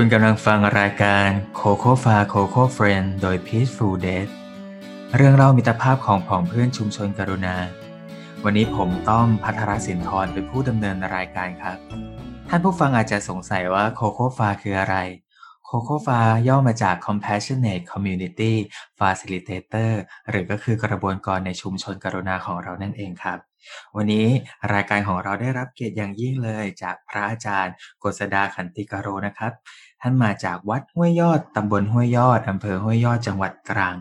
คุณกำลังฟังรายการ Coco f a Coco Friend โดย Peaceful d a t เรื่องเล่ามิตรภาพของผองเพื่อนชุมชนกรุณา วันนี้ผมต้องพัทรสินทรเป็นผู้ดำเนินรายการครับ ท่านผู้ฟังอาจจะสงสัยว่า Coco f a คืออะไร Coco f a ย่อมาจาก Compassionate Community Facilitator หรือก็คือกระบวนการในชุมชนกรุณาของเรานั่นเองครับวันนี้รายการของเราได้รับเกียรติอย่างยิ่งเลยจากพระอาจารย์กฤษดาขันติกโรนะครับ ท่านมาจากวัดห้วยยอดตำบลห้วยยอดอำเภอห้วยยอดจังหวัดตรัง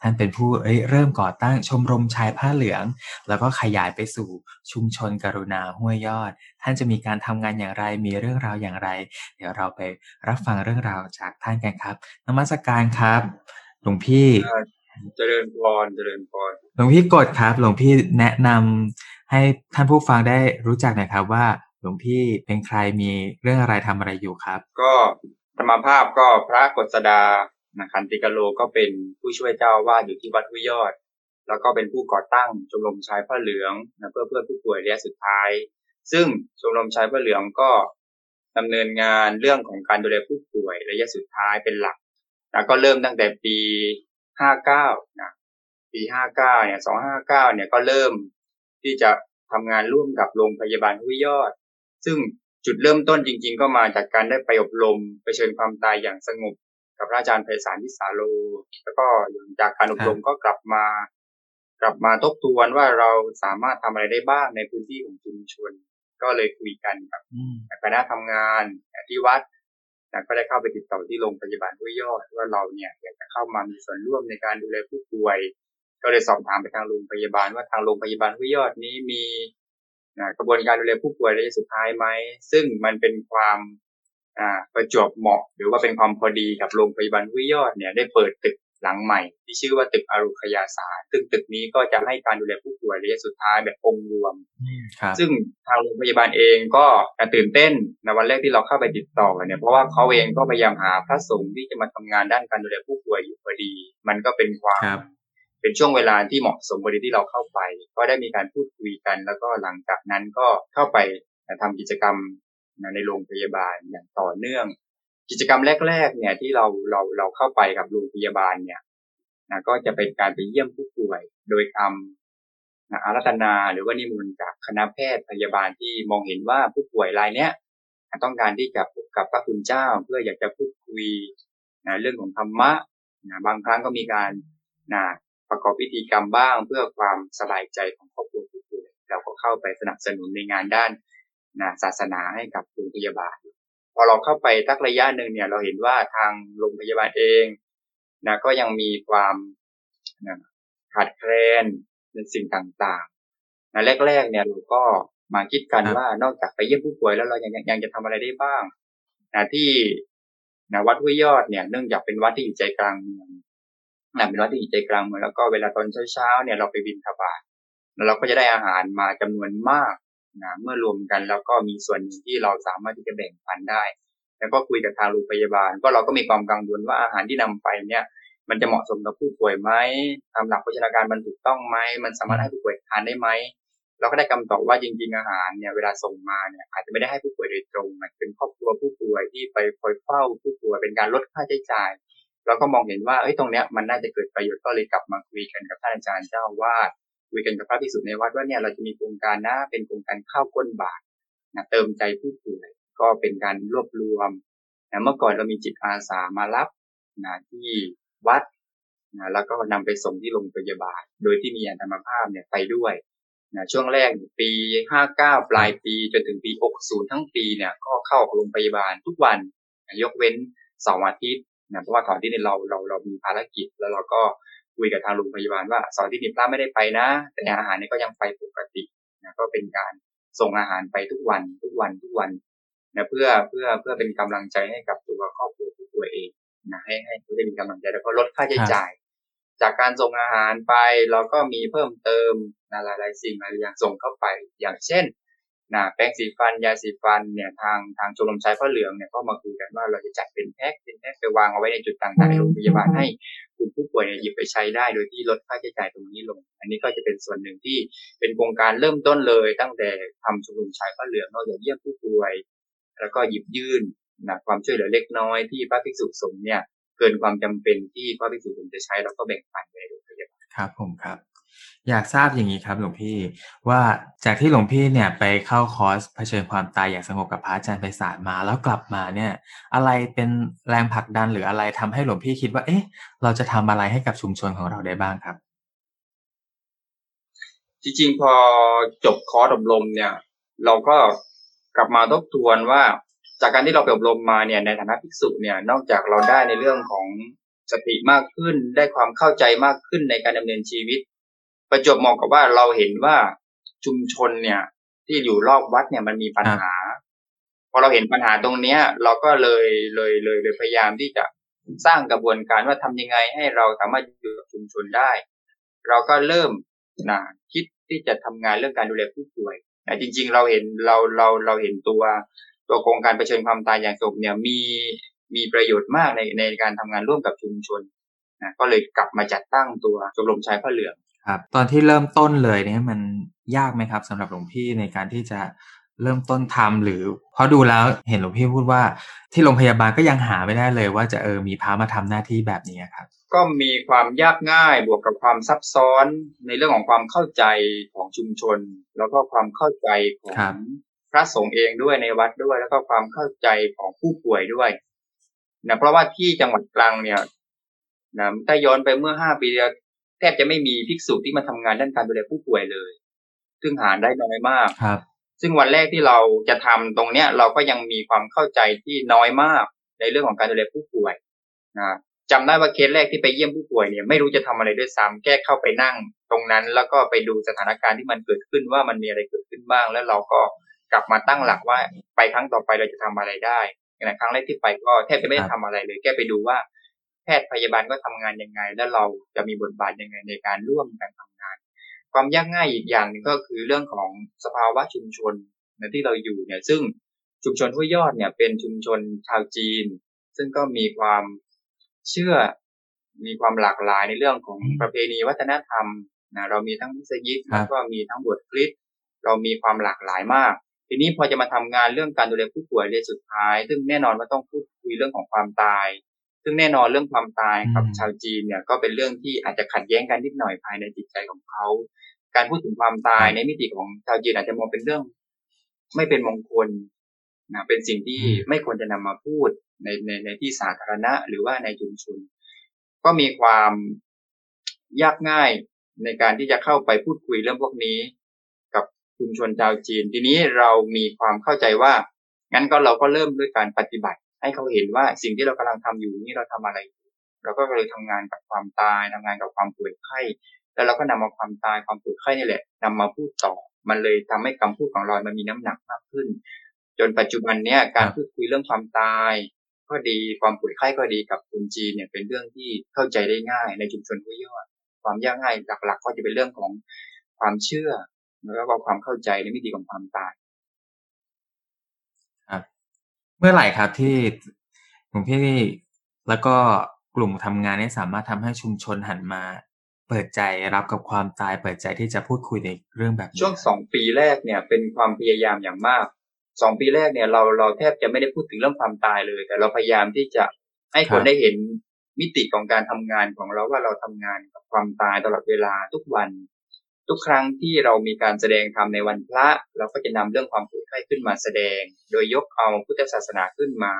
ท่านเป็นผู้เริ่มก่อตั้งชมรมชายผ้าเหลือง แล้วก็ขยายไปสู่ชุมชนกรุณาห้วยยอด ท่านจะมีการทำงานอย่างไรมีเรื่องราวอย่างไร เดี๋ยวเราไปรับฟังเรื่องราวจากท่านกันครับนมัสการครับหลวงพี่เจริญพรเจริญพรหลวงพี่กดครับหลวงพี่แนะนำให้ท่านผู้ฟังได้รู้จักหน่อยครับว่าห ลวงพี่เป็นใครมีเรื่องอะไรทำอะไรอยู่ครับ ก็ธรรมภาพก็พระกฤษดานะคันติกโลก็เป็นผู้ช่วยเจ้าวาดอยู่ที่วัดวิยอด แล้วก็เป็นผู้ก่อตั้งชมรมชายผ้าเหลืองนะเพื่อเพื่อผู้ป่วยระยะสุดท้าย ซึ่งชมรมชายผ้าเหลืองก็ดำเนินงานเรื่องของการดูแลผู้ป่วยระยะสุดท้ายเป็นหลักนะก็เริ่มตั้งแต่ปี 59นะปี 59เนี่ย259เนี่ยก็เริ่มที่จะทำงานร่วมกับโรงพยาบาลวิยอด ซึ่งจุดเริ่มต้นจริง ๆ ก็มาจากการได้ไปอบรมไปเชิญความตายอย่างสงบ กับพระอาจารย์ไพศาลวิสาโล แล้วก็หลังจากการอบรมก็กลับมา กลับมาทบทวนว่าเราสามารถทำอะไรได้บ้างในพื้นที่ของชุมชน ก็เลยคุยกันกับคณะทำงานที่วัดก็ได้เข้าไปติดต่อที่โรงพยาบาลห้วยยอดว่าเราเนี่ยอยากจะเข้ามามีส่วนร่วมในการดูแลผู้ป่วย ก็เลยสอบถามไปทางโรงพยาบาลว่าทางโรงพยาบาลห้วยยอดนี้มี กระบวนการดูแลผู้ป่วยระยะสุดท้ายไหม ซึ่งมันเป็นความประจวบเหมาะ หรือว่าเป็นความพอดีกับโรงพยาบาลห้วยยอดเนี่ยได้เปิดตึกหลังใหม่ ที่ชื่อว่าตึกอารุขยาศาสตร์ซึ่งตึกนี้ก็จะให้การดูแลผู้ป่วยระยะสุดท้ายแบบองค์รวม ซึ่งทางโรงพยาบาลเองก็ตื่นเต้นในวันแรกที่เราเข้าไปติดต่อเนี่ย เพราะว่าเขาเองก็พยายามหาพระสงฆ์ที่จะมาทำงานด้านการดูแลผู้ป่วยอยู่พอดี มันก็เป็นความ เป็นช่วงเวลาที่เหมาะสมพอดีที่เราเข้าไป ก็ได้มีการพูดคุยกัน แล้วก็หลังจากนั้นก็เข้าไปทำกิจกรรมในโรงพยาบาลอย่างต่อเนื่อง กิจกรรมแรก ๆ เนี่ยที่เราเราเราเข้าไปกับโรงพยาบาลเนี่ยนะก็จะเป็นการไปเยี่ยมผู้ป่วย โดยคำนะอารัตนาหรือว่านิมนต์จากคณะแพทย์พยาบาลที่มองเห็นว่าผู้ป่วยรายเนี้ยต้องการที่จะพบกับพระคุณเจ้าเพื่ออยากจะพูดคุยนะเรื่องของธรรมะนะบางครั้งก็มีการนะ ประกอบพิธีกรรมบ้าง เพื่อความสบายใจของครอบครัวผู้ป่วยเราก็เข้าไปสนับสนุนในงานด้านนะศาสนาให้กับโรงพยาบาล พอเราเข้าไปทักระยะหนึ่งเนี่ยเราเห็นว่าทางโรงพยาบาลเองนะก็ยังมีความนะขาดแคลนในสิ่งต่างๆนะแรกๆเนี่ยเราก็มาคิดกันว่านอกจากไปเยี่ยมผู้ป่วยแล้วเรายังยังจะทำอะไรได้บ้างนะที่นะวัดห้วยยอดเนี่ยเนื่องจากเป็นวัดที่อยู่ใจกลางเมือง นะเป็นวัดที่อยู่ใจกลางเมืองแล้วก็เวลาตอนเช้าๆเนี่ยเราไปบินทบาทแล้วเราก็จะได้อาหารมาจำนวนมากนะเมื่อรวมกันแล้วก็มีส่วนหนึ่งที่เราสามารถที่จะแบ่งปันได้ แล้วก็คุยกับทางโรงพยาบาล ก็เราก็มีความกังวลว่าอาหารที่นำไปเนี่ย มันจะเหมาะสมกับผู้ป่วยไหมตามหลักโภชนาการมันถูกต้องไหมมันสามารถให้ผู้ป่วยทานได้ไหมเราก็ได้คำตอบว่าจริงๆอาหารเนี่ยเวลาส่งมาเนี่ยอาจจะไม่ได้ให้ผู้ป่วยโดยตรงมันเป็นครอบครัวผู้ป่วยที่ไปคอยเฝ้าผู้ป่วยเป็นการลดค่าใช้จ่าย เราก็มองเห็นว่าเอ้ยตรงเนี้ยมันน่าจะเกิดประโยชน์ก็เลยกลับมาคุยกันกับท่านอาจารย์เจ้าวาดคุยกันกับพระภิกษุในวัดว่าเนี่ยเราจะมีโครงการนะเป็นโครงการข้าวก้นบาทนะเติมใจผู้ป่วยก็เป็นการรวบรวมนะเมื่อก่อนเรามีจิตอาสามารับนะที่วัดนะแล้วก็นำไปส่งที่โรงพยาบาล โดยที่มีอัตมาภาพเนี่ยไปด้วยนะช่วงแรกปี59ปลายปีจนถึงปี60ทั้งปีเนี่ยก็เข้าโรงพยาบาลทุกวันนะยกเว้นสองอาทิตย์ นะเพราะว่าตอนที่เราเราเรามีภารกิจ แล้วเราก็คุยกับทางโรงพยาบาลว่าสอนที่นิพลาไม่ได้ไปนะ แต่อาหารนี่ก็ยังไปปกตินะก็เป็นการส่งอาหารไปทุกวันทุกวันทุกวันนะเพื่อเพื่อเพื่อเป็นกำลังใจให้กับตัวครอบครัวผู้ป่วยเองนะให้ให้เขาได้มีกำลังใจแล้วก็ลดค่าใช้จ่าย จากการส่งอาหารไปเราก็มีเพิ่มเติมนะหลายๆสิ่งหลายอย่างส่งเข้าไป อย่างเช่น นะแป้งสีฟันยาสีฟันเนี่ยทางทางชมรมชายผ้าเหลืองเนี่ยก็มาคุยกันว่าเราจะจัดเป็นแพ็คเป็นแพ็คไปวางเอาไว้ในจุดต่างๆในโรงพยาบาลให้กลุ่มผู้ป่วยเนี่ยหยิบไปใช้ได้โดยที่ลดค่าใช้จ่ายตรงนี้ลง อันนี้ก็จะเป็นส่วนหนึ่งที่เป็นโครงการเริ่มต้นเลย ตั้งแต่ทำชมรมชายผ้าเหลืองนอกจากเยี่ยมผู้ป่วย แล้วก็หยิบยื่นนะความช่วยเหลือเล็กน้อยที่พระภิกษุสงฆ์เนี่ยเกินความจำเป็นที่พระภิกษุสงฆ์จะใช้เราก็แบ่งปันไปในโรงพยาบาลครับผมครับ อยากทราบอย่างนี้ครับหลวงพี่ว่าจากที่หลวงพี่เนี่ยไปเข้าคอร์สเผชิญความตายอย่างสงบกับพระอาจารย์ไพศาลมา แล้วกลับมาเนี่ย อะไรเป็นแรงผลักดันหรืออะไรทำให้หลวงพี่คิดว่า เอ๊ะ เราจะทำอะไรให้กับชุมชนของเราได้บ้างครับ จริงๆพอจบคอร์สอบรมเนี่ย เราก็กลับมาทบทวนว่า จากการที่เราไปอบรมมาเนี่ยในฐานะภิกษุเนี่ยนอกจากเราได้ในเรื่องของสติมากขึ้นได้ความเข้าใจมากขึ้นในการดำเนินชีวิต ประจวบเหมาะกับว่าเราเห็นว่าชุมชนเนี่ย ที่อยู่รอบวัดเนี่ยมันมีปัญหา พอเราเห็นปัญหาตรงเนี้ย เราก็เลยเลยเลยเลยพยายามที่จะสร้างกระบวนการว่าทำยังไงให้เราสามารถอยู่กับชุมชนได้ เราก็เริ่มนะคิดที่จะทำงานเรื่องการดูแลผู้ป่วยแต่จริง ๆ เราเห็นเราเราเราเห็นตัวตัวโครงการเผชิญความตายอย่างสงบเนี่ยมีมีประโยชน์มากในในการทำงานร่วมกับชุมชนนะก็เลยกลับมาจัดตั้งตัวชมรมชายผ้าเหลือง ครับ ตอนที่เริ่มต้นเลยเนี่ยมันยากไหมครับสำหรับหลวงพี่ในการที่จะเริ่มต้นทำหรือเพราะดูแล้วเห็นหลวงพี่พูดว่า ที่โรงพยาบาลก็ยังหาไม่ได้เลยว่าจะเออมีพระมาทำหน้าที่แบบนี้ครับ ก็มีความยากง่ายบวกกับความซับซ้อนในเรื่องของความเข้าใจของชุมชน แล้วก็ความเข้าใจของครับพระสงฆ์เองด้วยในวัดด้วย แล้วก็ความเข้าใจของผู้ป่วยด้วยนะเพราะว่าที่จังหวัดตรังเนี่ยนะถ้าย้อนไปเมื่อห้าปีที่ แล้วแทบจะไม่มีภิกษุที่มาทำงานด้านการดูแลผู้ป่วยเลย ซึ่งหาได้น้อยมากครับ ซึ่งวันแรกที่เราจะทำตรงเนี้ย เราก็ยังมีความเข้าใจที่น้อยมากในเรื่องของการดูแลผู้ป่วยนะจำได้ว่าเคสแรกที่ไปเยี่ยมผู้ป่วยเนี่ยไม่รู้จะทำอะไรด้วยซ้ำแค่เข้าไปนั่ง ตรงนั้นแล้วก็ไปดูสถานการณ์ที่มันเกิดขึ้นว่ามันมีอะไรเกิดขึ้นบ้าง แล้วเราก็กลับมาตั้งหลักว่าไปครั้งต่อไปเราจะทำอะไรได้นะครั้งแรกที่ไปก็แทบจะไม่ได้ทำอะไรเลยแค่ไปดูว่า แพทย์พยาบาลก็ทำงานยังไง แล้วเราจะมีบทบาทยังไงในการร่วมกันทำงาน ความยากง่ายอีกอย่างหนึ่งก็คือเรื่องของสภาวะชุมชนนะที่เราอยู่เนี่ย ซึ่งชุมชนห้วยยอดเนี่ยเป็นชุมชนชาวจีน ซึ่งก็มีความเชื่อมีความหลากหลายในเรื่องของประเพณีวัฒนธรรมนะเรามีทั้งมัสยิดครับแล้วก็มีทั้งบวชคริสต์เรามีความหลากหลายมาก ทีนี้พอจะมาทำงานเรื่องการดูแลผู้ป่วยในสุดท้าย ซึ่งแน่นอนว่าต้องพูดคุยเรื่องของความตาย ซึ่งแน่นอนเรื่องความตายกับอืมชาวจีนเนี่ยก็เป็นเรื่องที่อาจจะขัดแย้งกันนิดหน่อยภายในจิตใจของเขา การพูดถึงความตายในมิติของชาวจีนอาจจะมองเป็นเรื่อง ไม่เป็นมงคลนะเป็นสิ่งที่อืมไม่ควรจะนำมาพูดในในในที่สาธารณะ หรือว่าในชุมชน ก็มีความยากง่ายในการที่จะเข้าไปพูดคุยเรื่องพวกนี้กับชุมชนชาวจีน ทีนี้เรามีความเข้าใจว่างั้นก็เราก็เริ่มด้วยการปฏิบัติ ให้เขาเห็นว่าสิ่งที่เรากำลังทำอยู่นี่เราทำอะไรอยู่เราก็เลยทำงานกับความตายทำงานกับความป่วยไข้แล้วเราก็นำมาความตายความป่วยไข้นี่แหละนำมาพูดต่อ มันเลยทำให้คำพูดของเรามันมีน้ำหนักมากขึ้น จนปัจจุบันเนี้ยการพูดคุยเรื่องความตาย ก็ดีความป่วยไข้ก็ดีกับคนจีนเนี่ยเป็นเรื่องที่เข้าใจได้ง่าย ในชุมชนห้วยยอดความยากง่ายหลัก ๆ ก็จะเป็นเรื่องของความเชื่อแล้วก็ความเข้าใจในมิติของความตาย เมื่อไหร่ครับที่หลวงพี่แล้วก็กลุ่มทำงานเนี่ยสามารถทำให้ชุมชนหันมา เปิดใจรับกับความตาย เปิดใจที่จะพูดคุยในเรื่องแบบนี้ช่วงสองปีแรกเนี่ย เป็นความพยายามอย่างมากสองปีแรกเนี่ยเราเราแทบจะไม่ได้พูดถึงเรื่องความตายเลย แต่เราพยายามที่จะให้คนได้เห็นมิติของการทำงานของเราว่าเราทำงานกับความตายตลอดเวลาทุกวัน ทุกครั้งที่เรามีการแสดงธรรมในวันพระ เราก็จะนำเรื่องความป่วยไข้ขึ้นมาแสดง โดยยกเอาพุทธศาสนาขึ้นมา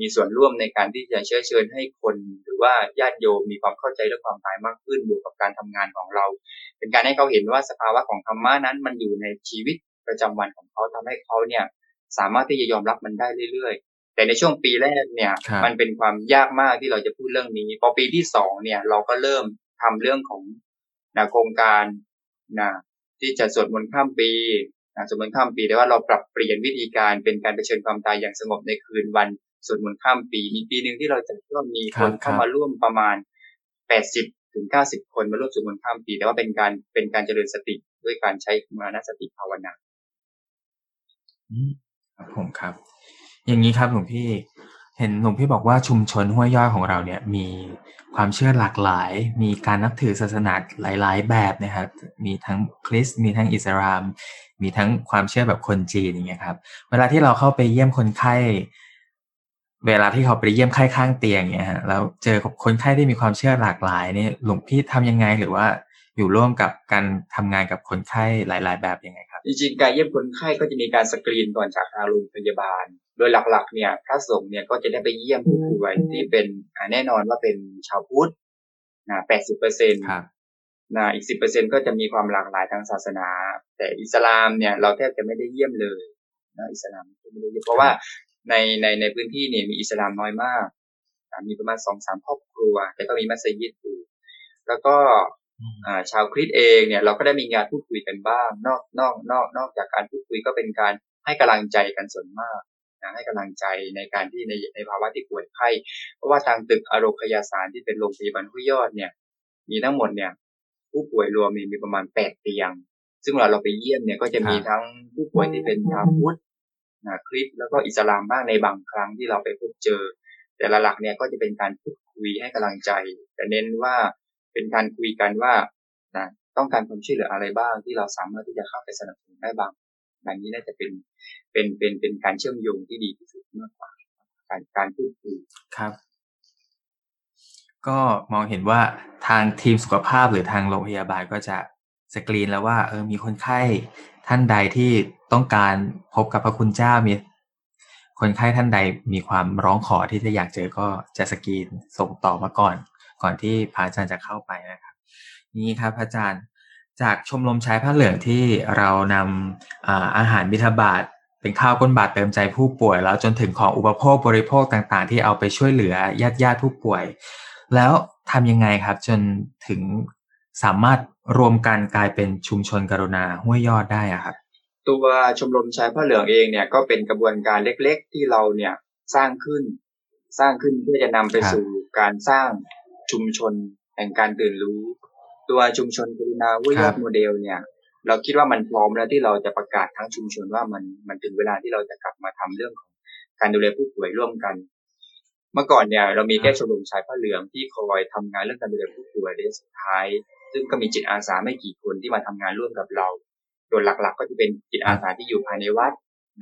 มีส่วนร่วมในการที่จะเชื้อเชิญให้คน หรือว่าญาติโยมมีความเข้าใจเรื่องความตายมากขึ้นบวกกับการทำงานของเรา เป็นการให้เขาเห็นว่าสภาวะของธรรมะนั้นมันอยู่ในชีวิตประจำวันของเขาทำให้เขาเนี่ยสามารถที่จะยอมรับมันได้เรื่อยๆ แต่ในช่วงปีแรกเนี่ยครับมันเป็นความยากมากที่เราจะพูดเรื่องนี้ พอปีที่สองเนี่ยเราก็เริ่มทำเรื่องของนะโครงการ นะที่จะสวดมนต์ข้ามปีนะสวดมนต์ข้ามปีแต่ว่าเราปรับเปลี่ยนวิธีการเป็นการเผชิญความตายอย่างสงบในคืนวันสวดมนต์ข้ามปีมีปีหนึ่งที่เราจะก็มีคนครับเข้ามาร่วมประมาณแปดสิบถึงเก้าสิบคนมาร่วมสวดมนต์ข้ามปี แต่ว่าเป็นการเป็นการเจริญสติด้วยการใช้มรณสติภาวนาอืมครับผมครับ อย่างนี้ครับหลวงพี่ เห็นหลวงพี่บอกว่าชุมชนห้วยย่อยของเราเนี่ยมีความเชื่อหลากหลาย มีการนับถือศาสนาหลาย ๆ แบบนะครับ มีทั้งคริสต์มีทั้งอิสลาม มีทั้งความเชื่อแบบคนจีนอย่างเงี้ยครับ เวลาที่เราเข้าไปเยี่ยมคนไข้ เวลาที่เขาไปเยี่ยมไข้ข้างเตียงเนี่ยฮะแล้วเจอคนไข้ที่มีความเชื่อหลากหลายนี่หลวงพี่ทำยังไงหรือว่าอยู่ร่วมกับการทำงานกับคนไข้หลาย ๆ แบบยังไงครับ จริงๆ การเยี่ยมคนไข้ก็จะมีการสกรีนก่อนจากทางโรงพยาบาล โดยหลักๆ เนี่ยพระสงฆ์เนี่ยก็จะได้ไปเยี่ยมผู้ป่วยที่เป็นแน่นอนว่าเป็นชาวพุทธนะแปดสิบเปอร์เซ็นต์นะอีกสิบเปอร์เซ็นก็จะมีความหลากหลายทางศาสนา แต่อิสลามเนี่ยเราแทบจะไม่ได้เยี่ยมเลยนะอิสลามไม่ได้เยี่ยมเพราะว่าในในในพื้นที่เนี่ยมีอิสลามน้อยมาก มีประมาณสองสามครอบครัว แต่ก็มีมัสยิดอยู่แล้วก็ ชาวคริสเองเนี่ยเราก็ได้มีงานพูดคุยกันบ้าง นอกนอกนอกนอกจากการพูดคุยก็เป็นการให้กำลังใจกันส่วนมากนะให้กำลังใจในการที่ในในภาวะที่ป่วยไข้เพราะว่าทางตึกอโรคยาสารที่เป็นโรงพยาบาลห้วยยอดเนี่ยมีทั้งหมดเนี่ยผู้ป่วยรวมมีมีประมาณแปดเตียง ซึ่งเวลาเราไปเยี่ยมเนี่ยก็จะมีทั้งผู้ป่วยที่เป็นชาวพุทธนะคริสแล้วก็อิสลามบ้างในบางครั้งที่เราไปพบเจอ แต่ละหลักเนี่ยก็จะเป็นการพูดคุยให้กำลังใจ แต่เน้นว่า เป็นการคุยกันว่านะต้องการความช่วยเหลืออะไรบ้างที่เราสามารถที่จะเข้าไปสนับสนุนได้บ้างแบบนี้น่าจะเป็นเป็นเป็นเป็นการเชื่อมโยงที่ดีที่สุดมากกว่า การการพูดคุยครับ ก็มองเห็นว่าทางทีมสุขภาพหรือทางโรงพยาบาลก็จะสกรีนแล้วว่าเออมีคนไข้ท่านใดที่ต้องการพบกับพระคุณเจ้ามีคนไข้ท่านใดมีความร้องขอที่จะอยากเจอก็จะสกรีนส่งต่อมาก่อน ก่อนที่พระอาจารย์จะเข้าไปนะครับ นี่ครับพระอาจารย์จากชมรมใชายผ้าเหลืองที่เรานำอาอาหารบิทบาทเป็นข้าวก้นบาทเติมใจผู้ป่วย แล้วจนถึงของอุปโภคบริโภคต่างๆ ที่เอาไปช่วยเหลือญาติญาติผู้ป่วย แล้วทำยังไงครับ จนถึงสามารถรวมกันกลายเป็นชุมชนกรุณาห้วยยอดได้อะครับ ตัวชมรมชายผ้าเหลืองเองเนี่ยก็เป็นกระบวนการเล็ก ๆ ที่เราเนี่ยสร้างขึ้น สร้างขึ้นเพื่อจะนำไปสู่การสร้าง ชุมชนแห่งการตื่นรู้ ตัวชุมชนกรุณาวิยอดโมเดลเนี่ย เราคิดว่ามันพร้อมแล้วที่เราจะประกาศทั้งชุมชนว่ามันมันถึงเวลาที่เราจะกลับมาทำเรื่องของการดูแลผู้ป่วยร่วมกัน เมื่อก่อนเนี่ยเรามีแค่ชมรมชายผ้าเหลืองที่คอยทำงานเรื่องการดูแลผู้ป่วยในสุดท้าย ซึ่งก็มีจิตอาสาไม่กี่คนที่มาทำงานร่วมกับเราโดยหลักๆ ก็จะเป็นจิตอาสาที่อยู่ภายในวัด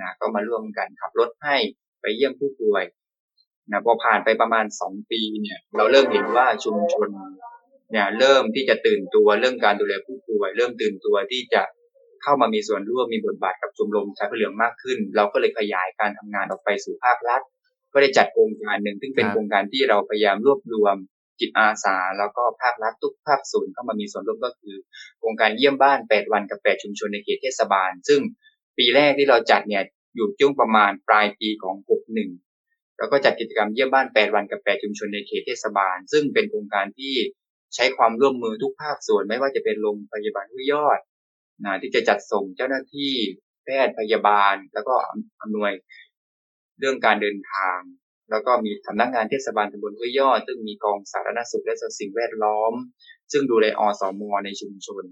นะก็มาร่วมกันขับรถให้ไปเยี่ยมผู้ป่วย นะพอผ่านไปประมาณสองปีเนี่ย เราเริ่มเห็นว่าชุมชนเนี่ยเริ่มที่จะตื่นตัวเรื่องการดูแลผู้ป่วย เริ่มตื่นตัวที่จะเข้ามามีส่วนร่วมมีบทบาทกับชมรมชายผ้าเหลืองมากขึ้น เราก็เลยขยายการทำงานออกไปสู่ภาครัฐ ก็ได้จัดโครงการหนึ่งซึ่งเป็นโครงการที่เราพยายามรวบรวมจิตอาสา แล้วก็ภาครัฐทุกภาคส่วนเข้ามามีส่วนร่วมก็คือ โครงการเยี่ยมบ้าน 8 วันกับ 8 ชุมชนในเขตเทศบาล ซึ่งปีแรกที่เราจัดเนี่ยอยู่ช่วงประมาณปลายปีของ 61 แล้วก็จัดกิจกรรมเยี่ยมบ้าน 8 วันกับ 8 ชุมชนในเขตเทศบาล ซึ่งเป็นโครงการที่ใช้ความร่วมมือทุกภาคส่วนไม่ว่าจะเป็นโรงพยาบาลห้วยยอดนะที่จะจัดส่งเจ้าหน้าที่แพทย์พยาบาล แล้วก็อำนวยเรื่องการเดินทาง แล้วก็มีสำนักงานเทศบาลตำบลห้วยยอด ซึ่งมีกองสาธารณสุขและสิ่งแวดล้อม ซึ่งดูแลอสมในชุมชน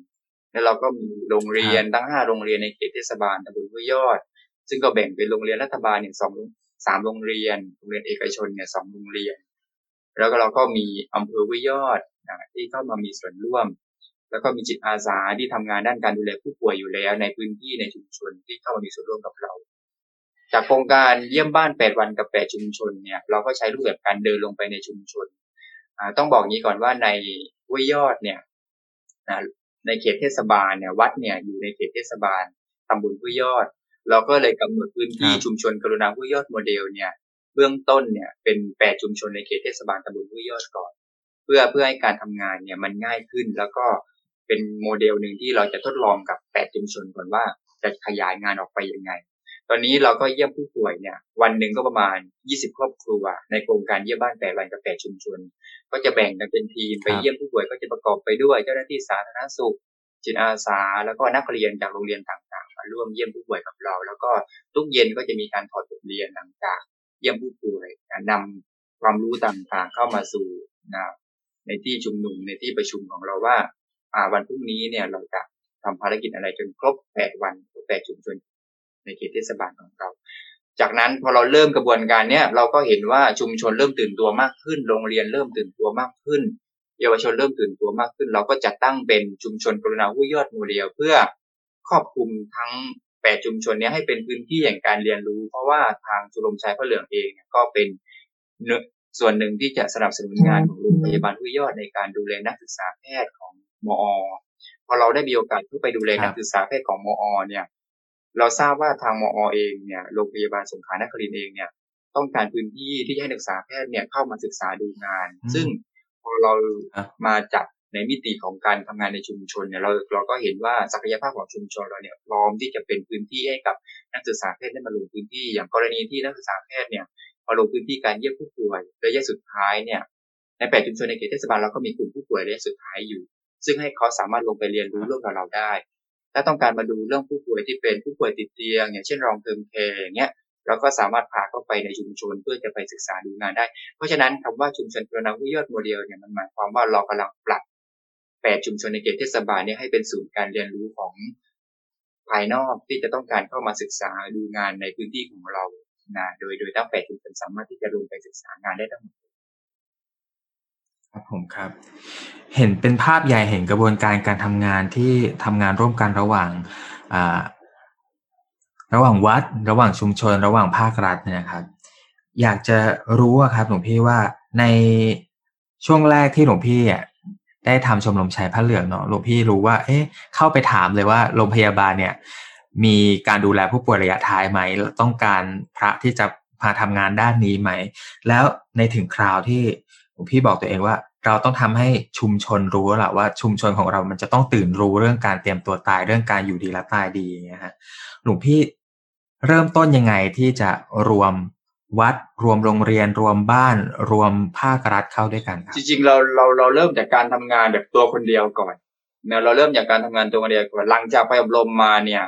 แล้วเราก็มีโรงเรียนทั้งห้าโรงเรียนในเขตเทศบาลตำบลห้วยยอด ซึ่งก็แบ่งเป็นโรงเรียนรัฐบาลเนี่ยสอง สามโรงเรียน โรงเรียนเอกชนเนี่ยสองโรงเรียน แล้วก็เราก็มีอำเภอวยยอดนะที่เข้ามามีส่วนร่วม แล้วก็มีจิตอาสาที่ทำงานด้านการดูแลผู้ป่วยอยู่แล้ว ในพื้นที่ในชุมชนที่เข้ามามีส่วนร่วมกับเรา จากโครงการเยี่ยมบ้าน8วันกับ8ชุมชนเนี่ยเราก็ใช้รูปแบบการเดินลงไปในชุมชน ต้องบอกงี้ก่อนว่าในวยยอดเนี่ยในเขตเทศบาลเนี่ยวัดเนี่ยอยู่ในเขตเทศบาลตำบลห้วยยอด เราก็เลยกำหนดพื้นที่ชุมชนกรุณาห้วยยอดโมเดลเนี่ย เบื้องต้นเนี่ยเป็นแปดชุมชนในเขตเทศบาลตำบลห้วยยอดก่อน เพื่อเพื่อให้การทำงานเนี่ยมันง่ายขึ้นแล้วก็เป็นโมเดลหนึ่งที่เราจะทดลองกับแปดชุมชนก่อนว่าจะขยายงานออกไปยังไง ตอนนี้เราก็เยี่ยมผู้ป่วยเนี่ยวันหนึ่งก็ประมาณ 20 ครอบครัว ในโครงการเยี่ยมบ้านแปดวันกับแปดชุมชน ก็จะแบ่งกันเป็นทีมไปเยี่ยมผู้ป่วยก็จะประกอบไปด้วยเจ้าหน้าที่สาธารณสุขจิตอาสา แล้วก็นักเรียนจากโรงเรียนต่างๆมา ร่วมเยี่ยมผู้ป่วยกับเรา แล้วก็ทุกเย็นก็จะมีการถอดบทเรียนต่างๆเยี่ยมผู้ป่วยนำความรู้ต่างๆเข้ามาสู่นะในที่ชุมนุมในที่ประชุมของเราว่าอ่าวันพรุ่งนี้เนี่ยเราจะทำภารกิจอะไรจนครบแปดวันครบแปดชุมชนในเขตเทศบาลของเรา จากนั้นพอเราเริ่มกระบวนการเนี้ยเราก็เห็นว่าชุมชนเริ่มตื่นตัวมากขึ้น โรงเรียนเริ่มตื่นตัวมากขึ้น เยาวชนเริ่มตื่นตัวมากขึ้น เราก็จัดตั้งเป็นชุมชนกรุณาผู้ยอดโมเดลเพื่อ ครอบคลุมทั้งแปดชุมชนนี้ให้เป็นพื้นที่แห่งการเรียนรู้ เพราะว่าทางชุมรมชายพระเหลืองเองก็เป็นเนื้อส่วนหนึ่งที่จะสนับสนุนงานของโรงพยาบาลห้วยยอดในการดูแลนักศึกษาแพทย์ของมอ พอเราได้มีโอกาสเข้าไปดูแลครับนักศึกษาแพทย์ของมอ เนี่ย เราทราบว่าทางมอเองเนี่ยโรงพยาบาลสงขลานครินทร์เองเนี่ย ต้องการพื้นที่ที่จะให้นักศึกษาแพทย์เนี่ยเข้ามาศึกษาดูงานอืมซึ่งพอเราครับมาจับ ในมิติของการทำงานในชุมชนเนี่ยเราเราก็เห็นว่าศักยภาพของชุมชนเราเนี่ยพร้อมที่จะเป็นพื้นที่ให้กับนักศึกษาแพทย์ได้มาลงพื้นที่อย่างกรณีที่นักศึกษาแพทย์เนี่ยมาลงพื้นที่การเยี่ยมผู้ป่วยระยะสุดท้ายเนี่ยในแปดชุมชนในเขตเทศบาลเราก็มีกลุ่มผู้ป่วยระยะสุดท้ายอยู่ ซึ่งให้เขาสามารถลงไปเรียนรู้ร่วมกับเราได้ ถ้าต้องการมาดูเรื่องผู้ป่วยที่เป็นผู้ป่วยติดเตียงอย่างเช่น long term care อย่างเงี้ยเราก็สามารถพาเข้าไปในชุมชนเพื่อจะไปศึกษาดูงานได้ เพราะฉะนั้นคำว่าชุมชนกระนาวิยอดโมเดลเนี่ยมันหมายความว่าเรากำลังปรับ แปดชุมชนในเขตเทศบาลเนี่ยให้เป็นศูนย์การเรียนรู้ของภายนอกที่จะต้องการเข้ามาศึกษาดูงานในพื้นที่ของเรานะโดยโดยทั้งแปดชุมชนสามารถที่จะลงไปศึกษางานได้ทั้งหมดครับผมครับ เห็นเป็นภาพใหญ่เห็นกระบวนการการทำงานที่ทำงานร่วมกันระหว่างอ่าระหว่างวัด ระหว่างชุมชน ระหว่างภาครัฐเนี่ยนะครับ อยากจะรู้ครับหลวงพี่ว่าในช่วงแรกที่หลวงพี่อะ ได้ทำชมรมชายผ้าเหลืองเนาะหลวงพี่รู้ว่า เอ๊ะเข้าไปถามเลยว่าโรงพยาบาลเนี่ย มีการดูแลผู้ป่วยระยะท้ายไหมต้องการพระที่จะมาทำงานด้านนี้ไหม แล้วในถึงคราวที่หลวงพี่บอกตัวเองว่า เราต้องทำให้ชุมชนรู้แล้วล่ะว่าชุมชนของเรามันจะต้องตื่นรู้เรื่องการเตรียมตัวตายเรื่องการอยู่ดีและตายดีอย่างเงี้ยฮะหลวงพี่เริ่มต้นยังไงที่จะรวม วัดรวมโรงเรียนรวมบ้านรวมภาครัฐเข้าด้วยกันครับจริงๆเราเราเราเริ่มจากการทำงานแบบตัวคนเดียวก่อนเนะเราเริ่มจากการทำงานตัวคนเดียวก่อนหลังจากไปอบรมมาเนี่ย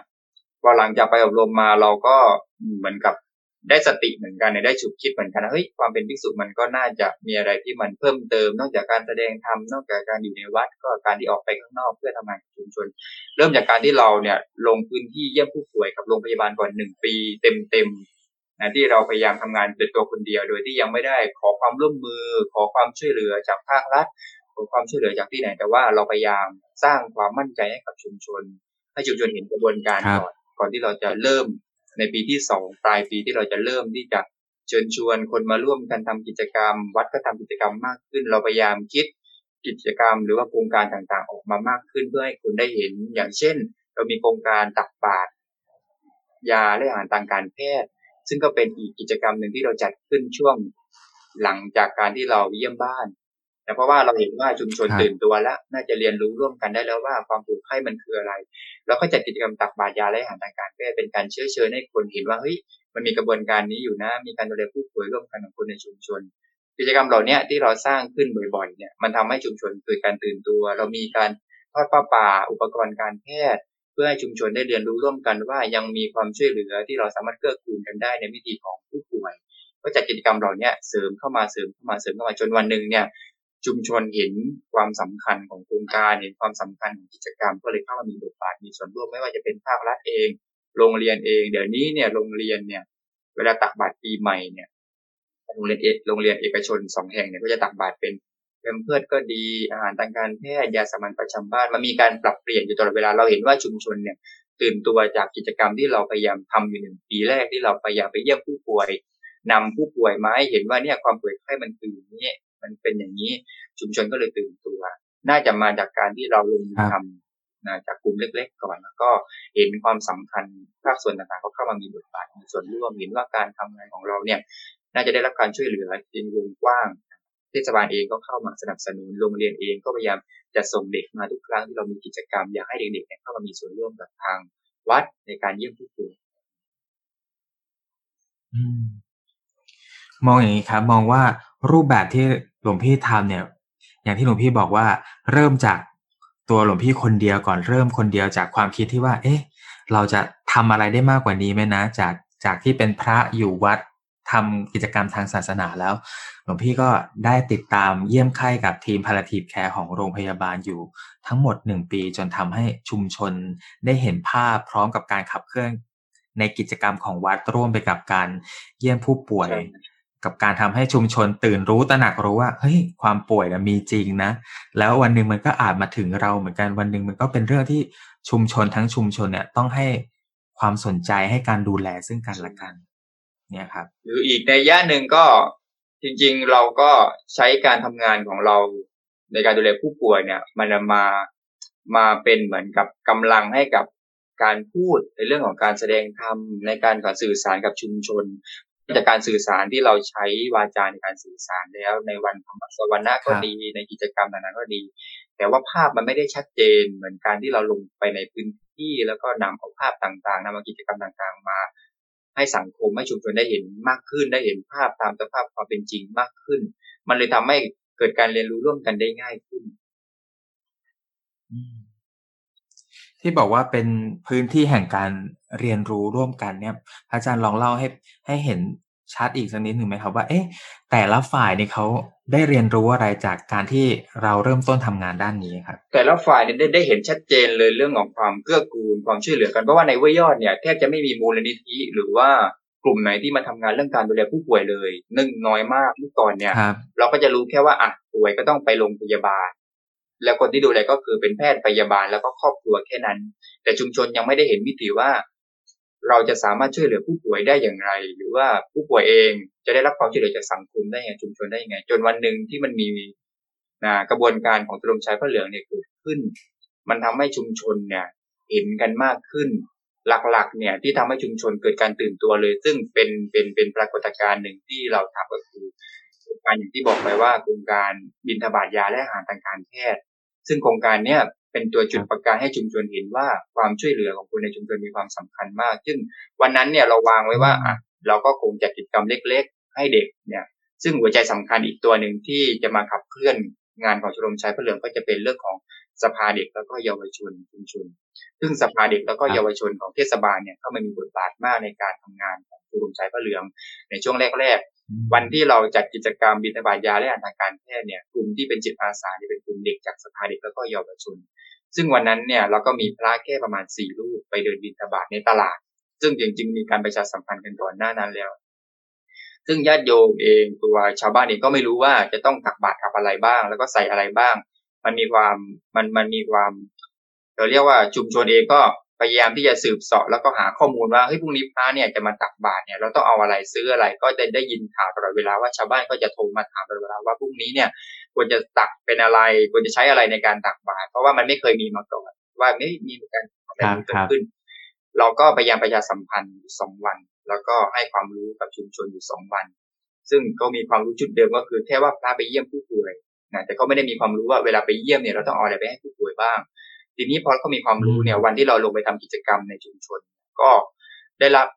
พอหลังจากไปอบรมมาเราก็เหมือนกับได้สติเหมือนกันเนี่ยได้ฉุกคิดเหมือนกันนะเฮ้ยความเป็นภิกษุมันก็น่าจะมีอะไรที่มันเพิ่มเติม นอกจากการแสดงธรรมนอกจากการอยู่ในวัดก็การที่ออกไปข้างนอกเพื่อทำงานชุมชน เริ่มจากการที่เราเนี่ยลงพื้นที่เยี่ยมผู้ป่วยกับโรงพยาบาลก่อนหนึ่งปีเต็มๆ นะที่เราพยายามทำงานเป็นตัวคนเดียว โดยที่ยังไม่ได้ขอความร่วมมือ ขอความช่วยเหลือจากภาครัฐขอความช่วยเหลือจากที่ไหน แต่ว่าเราพยายามสร้างความมั่นใจให้กับชุมชน ให้ชุมชนเห็นกระบวนการครับก่อนก่อนที่เราจะเริ่มในปีที่สองปลายปีที่เราจะเริ่มที่จะเชิญชวนคนมาร่วมกันทำกิจกรรม วัดก็ทำกิจกรรมมากขึ้น เราพยายามคิดกิจกรรม หรือว่าโครงการต่างๆ ออกมามากขึ้นเพื่อให้คนได้เห็นอย่างเช่น เรามีโครงการตักบาตรยาและอาหารทางการแพทย์ ซึ่งก็เป็นอีกกิจกรรมหนึ่งที่เราจัดขึ้นช่วงหลังจากการที่เราเยี่ยมบ้าน แต่เพราะว่าเราเห็นว่าชุมชนครับตื่นตัวแล้วน่าจะเรียนรู้ร่วมกันได้แล้วว่าความป่วยไข้มันคืออะไร แล้วก็จัดกิจกรรมตักบาตรยาและอาหารทางการแพทย์เป็นการเชื้อเชิญให้คนเห็นว่าเฮ้ยมันมีกระบวนการนี้อยู่นะ มีการดูแลผู้ป่วยร่วมกันของคนในชุมชน กิจกรรมเหล่าเนี้ยที่เราสร้างขึ้นบ่อยๆเนี่ยมันทำให้ชุมชนเกิดการตื่นตัว เรามีการทอดผ้าป่า อุปกรณ์การแพทย์เพื่อให้ชุมชนได้เรียนรู้ร่วมกันว่ายังมีความช่วยเหลือที่เราสามารถเกื้อกูลกันได้ในวิธีของผู้ป่วย ก็จัดกิจกรรมเหล่านี้เสริมเข้ามาเสริมเข้ามาเสริมเข้ามาจนวันหนึ่งเนี่ยชุมชนเห็นความสำคัญของโครงการเห็นความสำคัญของกิจกรรม ก็เลยเข้ามามีบทบาทมีส่วนร่วมไม่ว่าจะเป็นภาครัฐเอง โรงเรียนเอง เดี๋ยวนี้เนี่ยโรงเรียนเนี่ย เวลาตักบาตรปีใหม่เนี่ยโรงเรียนเอกโรงเรียนเอกชนสองแห่งเนี่ยก็จะตักบาตรเป็น มเพื่อก็ดีอาหารทางการแพทย์ยาสามัญประจำบ้านมันมีการปรับเปลี่ยนอยู่ตลอดเวลาเราเห็นว่าชุมชนเนี่ยตื่นตัวจากกิจกรรมที่เราพยายามทำอยู่หนึ่งปีแรกที่เราพยายามไปเยี่ยมผู้ป่วยนำผู้ป่วยมาให้เห็นว่าเนี่ยความป่วยไข้มันคืออย่างนี้มันเป็นอย่างนี้ชุมชนก็เลยตื่นตัว น่าจะมาจากการที่เราลงมือทำนะจากกลุ่มเล็ก ๆ ก่อนแล้วก็เห็นความสำคัญภาคส่วนต่างๆเขาเข้ามามีบทบาทมีส่วนร่วมเห็นว่าการทำงานของเราเนี่ย น่าจะได้รับการช่วยเหลือในวงกว้าง ทศบาลเองก็เข้ามาสนับสนุนโรงเรียนเองก็พยายามจะส่งเด็กมาทุกครั้งที่เรามีกิจกรรมอยากให้เด็กๆเเข้ามามีส่วนร่วมกับทางวัดในการเยี่ยมผู้ป่วยมมองอย่างนี้ครับ มองว่ารูปแบบที่หลวงพี่ทำเนี่ย อย่างที่หลวงพี่บอกว่าเริ่มจากตัวหลวงพี่คนเดียวก่อนเริ่มคนเดียวจากความคิดที่ว่า เอ๊ะ เราจะทำอะไรได้มากกว่านี้ไหมนะ จากจากที่เป็นพระอยู่วัด ทำกิจกรรมทางศาสนาแล้ว หลวงพี่ก็ได้ติดตามเยี่ยมไข้กับทีมพาราทีฟแคร์ของโรงพยาบาลอยู่ทั้งหมดหนึ่งปี จนทำให้ชุมชนได้เห็นภาพพร้อมกับการขับเคลื่อนในกิจกรรมของวัดร่วมไปกับการเยี่ยมผู้ป่วยใช่กับการทำให้ชุมชนตื่นรู้ตระหนักรู้ว่าเฮ้ยความป่วยนะมีจริงนะ แล้ววันหนึ่งมันก็อาจมาถึงเราเหมือนกันวันหนึ่งมันก็เป็นเรื่องที่ชุมชนทั้งชุมชนเนี่ยต้องให้ความสนใจให้การดูแลซึ่งกันและกัน เนี่ยครับ หรืออีกในย่าหนึ่งก็จริงๆเราก็ใช้การทำงานของเราในการดูแลผู้ป่วยเนี่ย มันมามาเป็นเหมือนกับกำลังให้กับการพูดในเรื่องของการแสดงธรรมในการการสื่อสารกับชุมชนจากการสื่อสารที่เราใช้วาจาในการสื่อสารแล้ว ในวันธรรมสวรรค์ก็ดีในกิจกรรมต่างๆก็ดี แต่ว่าภาพมันไม่ได้ชัดเจนเหมือนการที่เราลงไปในพื้นที่แล้วก็นำเอาภาพต่างๆนำเอากิจกรรมต่างๆ มา ให้สังคมให้ชุมชนได้เห็นมากขึ้น ได้เห็นภาพตามสภาพความเป็นจริงมากขึ้น มันเลยทำให้เกิดการเรียนรู้ร่วมกันได้ง่ายขึ้น ที่บอกว่าเป็นพื้นที่แห่งการเรียนรู้ร่วมกันเนี่ย อาจารย์ลองเล่าให้ให้เห็น ชัดอีกสักนิดหนึ่งไหมครับว่าเอ๊ะแต่ละฝ่ายนี่เขาได้เรียนรู้อะไรจากการที่เราเริ่มต้นทำงานด้านนี้ครับแต่ละฝ่ายเนี่ยได้ได้เห็นชัดเจนเลยเรื่องของความเกื้อกูลความช่วยเหลือกันเพราะว่าในเวยอดเนี่ยแทบจะไม่มีมูลนิธิหรือว่ากลุ่มไหนที่มาทำงานเรื่องการดูแลผู้ป่วยเลยนึ่งน้อยมากเมื่อก่อนเนี่ย เราก็จะรู้แค่ว่าอะป่วยก็ต้องไปโรงพยาบาล แล้วคนที่ดูแลก็คือเป็นแพทย์พยาบาลแล้วก็ครอบครัวแค่นั้น แต่ชุมชนยังไม่ได้เห็นวิถีว่า เราจะสามารถช่วยเหลือผู้ป่วยได้อย่างไร หรือว่าผู้ป่วยเองจะได้รับความช่วยเหลือจากสังคมได้ยังไงชุมชนได้ยังไง จนวันหนึ่งที่มันมีนะกระบวนการของตรมชายพระเหลืองเนี่ยเกิดขึ้น มันทำให้ชุมชนเนี่ยเห็นกันมากขึ้น หลักๆ เนี่ยที่ทำให้ชุมชนเกิดการตื่นตัวเลย ซึ่งเป็นเป็นเป็นปรากฏการณ์หนึ่งที่เราทำก็คือโครงการอย่างที่บอกไปว่าโครงการบินทบาทยาและอาหารทางการแพทย์ ซึ่งโครงการเนี้ยเป็นตัวจุดประกายให้ชุมชนเห็นว่าความช่วยเหลือของคนในชุมชนมีความสำคัญมาก ซึ่งวันนั้นเนี่ยเราวางไว้ว่าอะเราก็คงจัดกิจกรรมเล็ก ๆ ให้เด็กเนี่ย ซึ่งหัวใจสำคัญอีกตัวหนึ่งที่จะมาขับเคลื่อนงานของชมรมชายพระเหลืองก็จะเป็นเรื่องของสภาเด็กแล้วก็เยาวชนชุมชน ซึ่งสภาเด็กแล้วก็เยาวชนของเทศบาลเนี่ยเข้ามามีบทบาทมากในการทำงานของชมรมชายพระเหลือง ในช่วงแรกๆ วันที่เราจัดกิจกรรมบิณฑบาตยาและอาหารทางการแพทย์เนี่ยกลุ่มที่เป็นจิตอาสาจะเป็นกลุ่มเด็กจากสภาเด็กแล้วก็เยาวชน ซึ่งวันนั้นเนี่ยเราก็มีพระแค่ประมาณสี่รูปไปเดินบิณฑบาตในตลาด ซึ่งจริงๆมีการประชาสัมพันธ์กันก่อนหน้านั้นแล้ว ซึ่งญาติโยมเองตัวชาวบ้านเองก็ไม่รู้ว่าจะต้องตักบาตรกับอะไรบ้าง แล้วก็ใส่อะไรบ้าง มันมีความมันมันมีความเราเรียกว่าชุมชนเองก็ พยายามที่จะสืบเสาะแล้วก็หาข้อมูลว่าเฮ้ยพรุ่งนี้พระเนี่ยจะมาตักบาตรเนี่ยเราต้องเอาอะไรซื้ออะไรก็ได้ได้ยินข่าวตลอดเวลาว่าชาวบ้านก็จะโทรมาถามตลอดเวลาว่าพรุ่งนี้เนี่ยควรจะตักเป็นอะไรควรจะใช้อะไรในการตักบาตรเพราะว่ามันไม่เคยมีมาก่อนว่าไม่มีการอะไรเกิดขึ้น เราก็พยายามประชาสัมพันธ์อยู่สองวัน แล้วก็ให้ความรู้กับชุมชนอยู่สองวัน ซึ่งก็มีความรู้จุดเดิมก็คือแค่ว่าพระไปเยี่ยมผู้ป่วยนะแต่ก็ไม่ได้มีความรู้ว่าเวลาไปเยี่ยมเนี่ยเราต้องเอาอะไรไปให้ผู้ป่วยบ้าง ทีนี้พอเขามีความรู้เนี่ยวันที่เราลงไปทำกิจกรรมในชุมชน ก็ได้รับ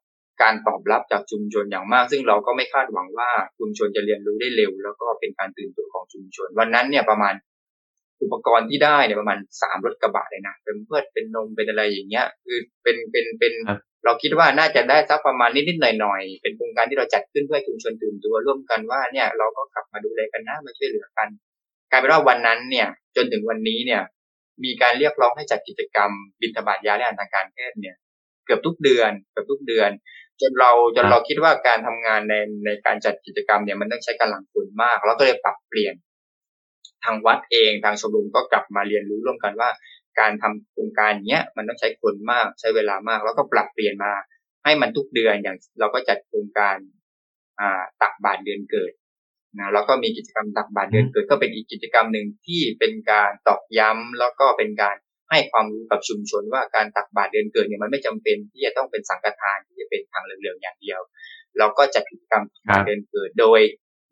การตอบรับจากชุมชนอย่างมาก ซึ่งเราก็ไม่คาดหวังว่าชุมชนจะเรียนรู้ได้เร็ว แล้วก็เป็นการตื่นตัวของชุมชน วันนั้นเนี่ยประมาณอุปกรณ์ที่ได้เนี่ยประมาณสามรถกระบะเลยนะเป็นเพื่อเป็นนมเป็นอะไรอย่างเงี้ย คือเป็นเป็นเป็นเราคิดว่าน่าจะได้สักประมาณนิดๆหน่อยๆเป็นโครงการที่เราจัดขึ้นเพื่อชุมชนตื่นตัวร่วมกันว่าเนี่ยเราก็กลับมาดูแลกันนะมาช่วยเหลือกัน กลายเป็นว่าวันนั้นเนี่ย จนถึงวันนี้เนี่ย มีการเรียกร้องให้จัดกิจกรรม บินทบาทยาและอาหารทางการแพทย์เนี่ย เกือบทุกเดือนเกือบทุกเดือน จนเราจนเราคิดว่าการทำงานในในการจัดกิจกรรมเนี่ยมันต้องใช้กำลังคนมาก เราก็เลยปรับเปลี่ยน ทางวัดเองทางชมรมก็กลับมาเรียนรู้ร่วมกันว่า การทำโครงการเนี้ยมันต้องใช้คนมากใช้เวลามาก แล้วก็ปรับเปลี่ยนมา ให้มันทุกเดือนอย่างเราก็จัดโครงการอ่าตักบาตรเดือนเกิด นะแล้วก็มีกิจกรรมตักบาตรเดือนเกิดก็เป็นอีกกิจกรรมหนึ่งที่เป็นการตอกย้ำแล้วก็เป็นการให้ความรู้กับชุมชนว่าการตักบาตรเดือนเกิดเนี่ยมันไม่จำเป็นที่จะต้องเป็นสังฆทานที่จะเป็นทางเหลืองๆอย่างเดียว เราก็จัดกิจกรรมตักบาตรเดือนเกิดโดย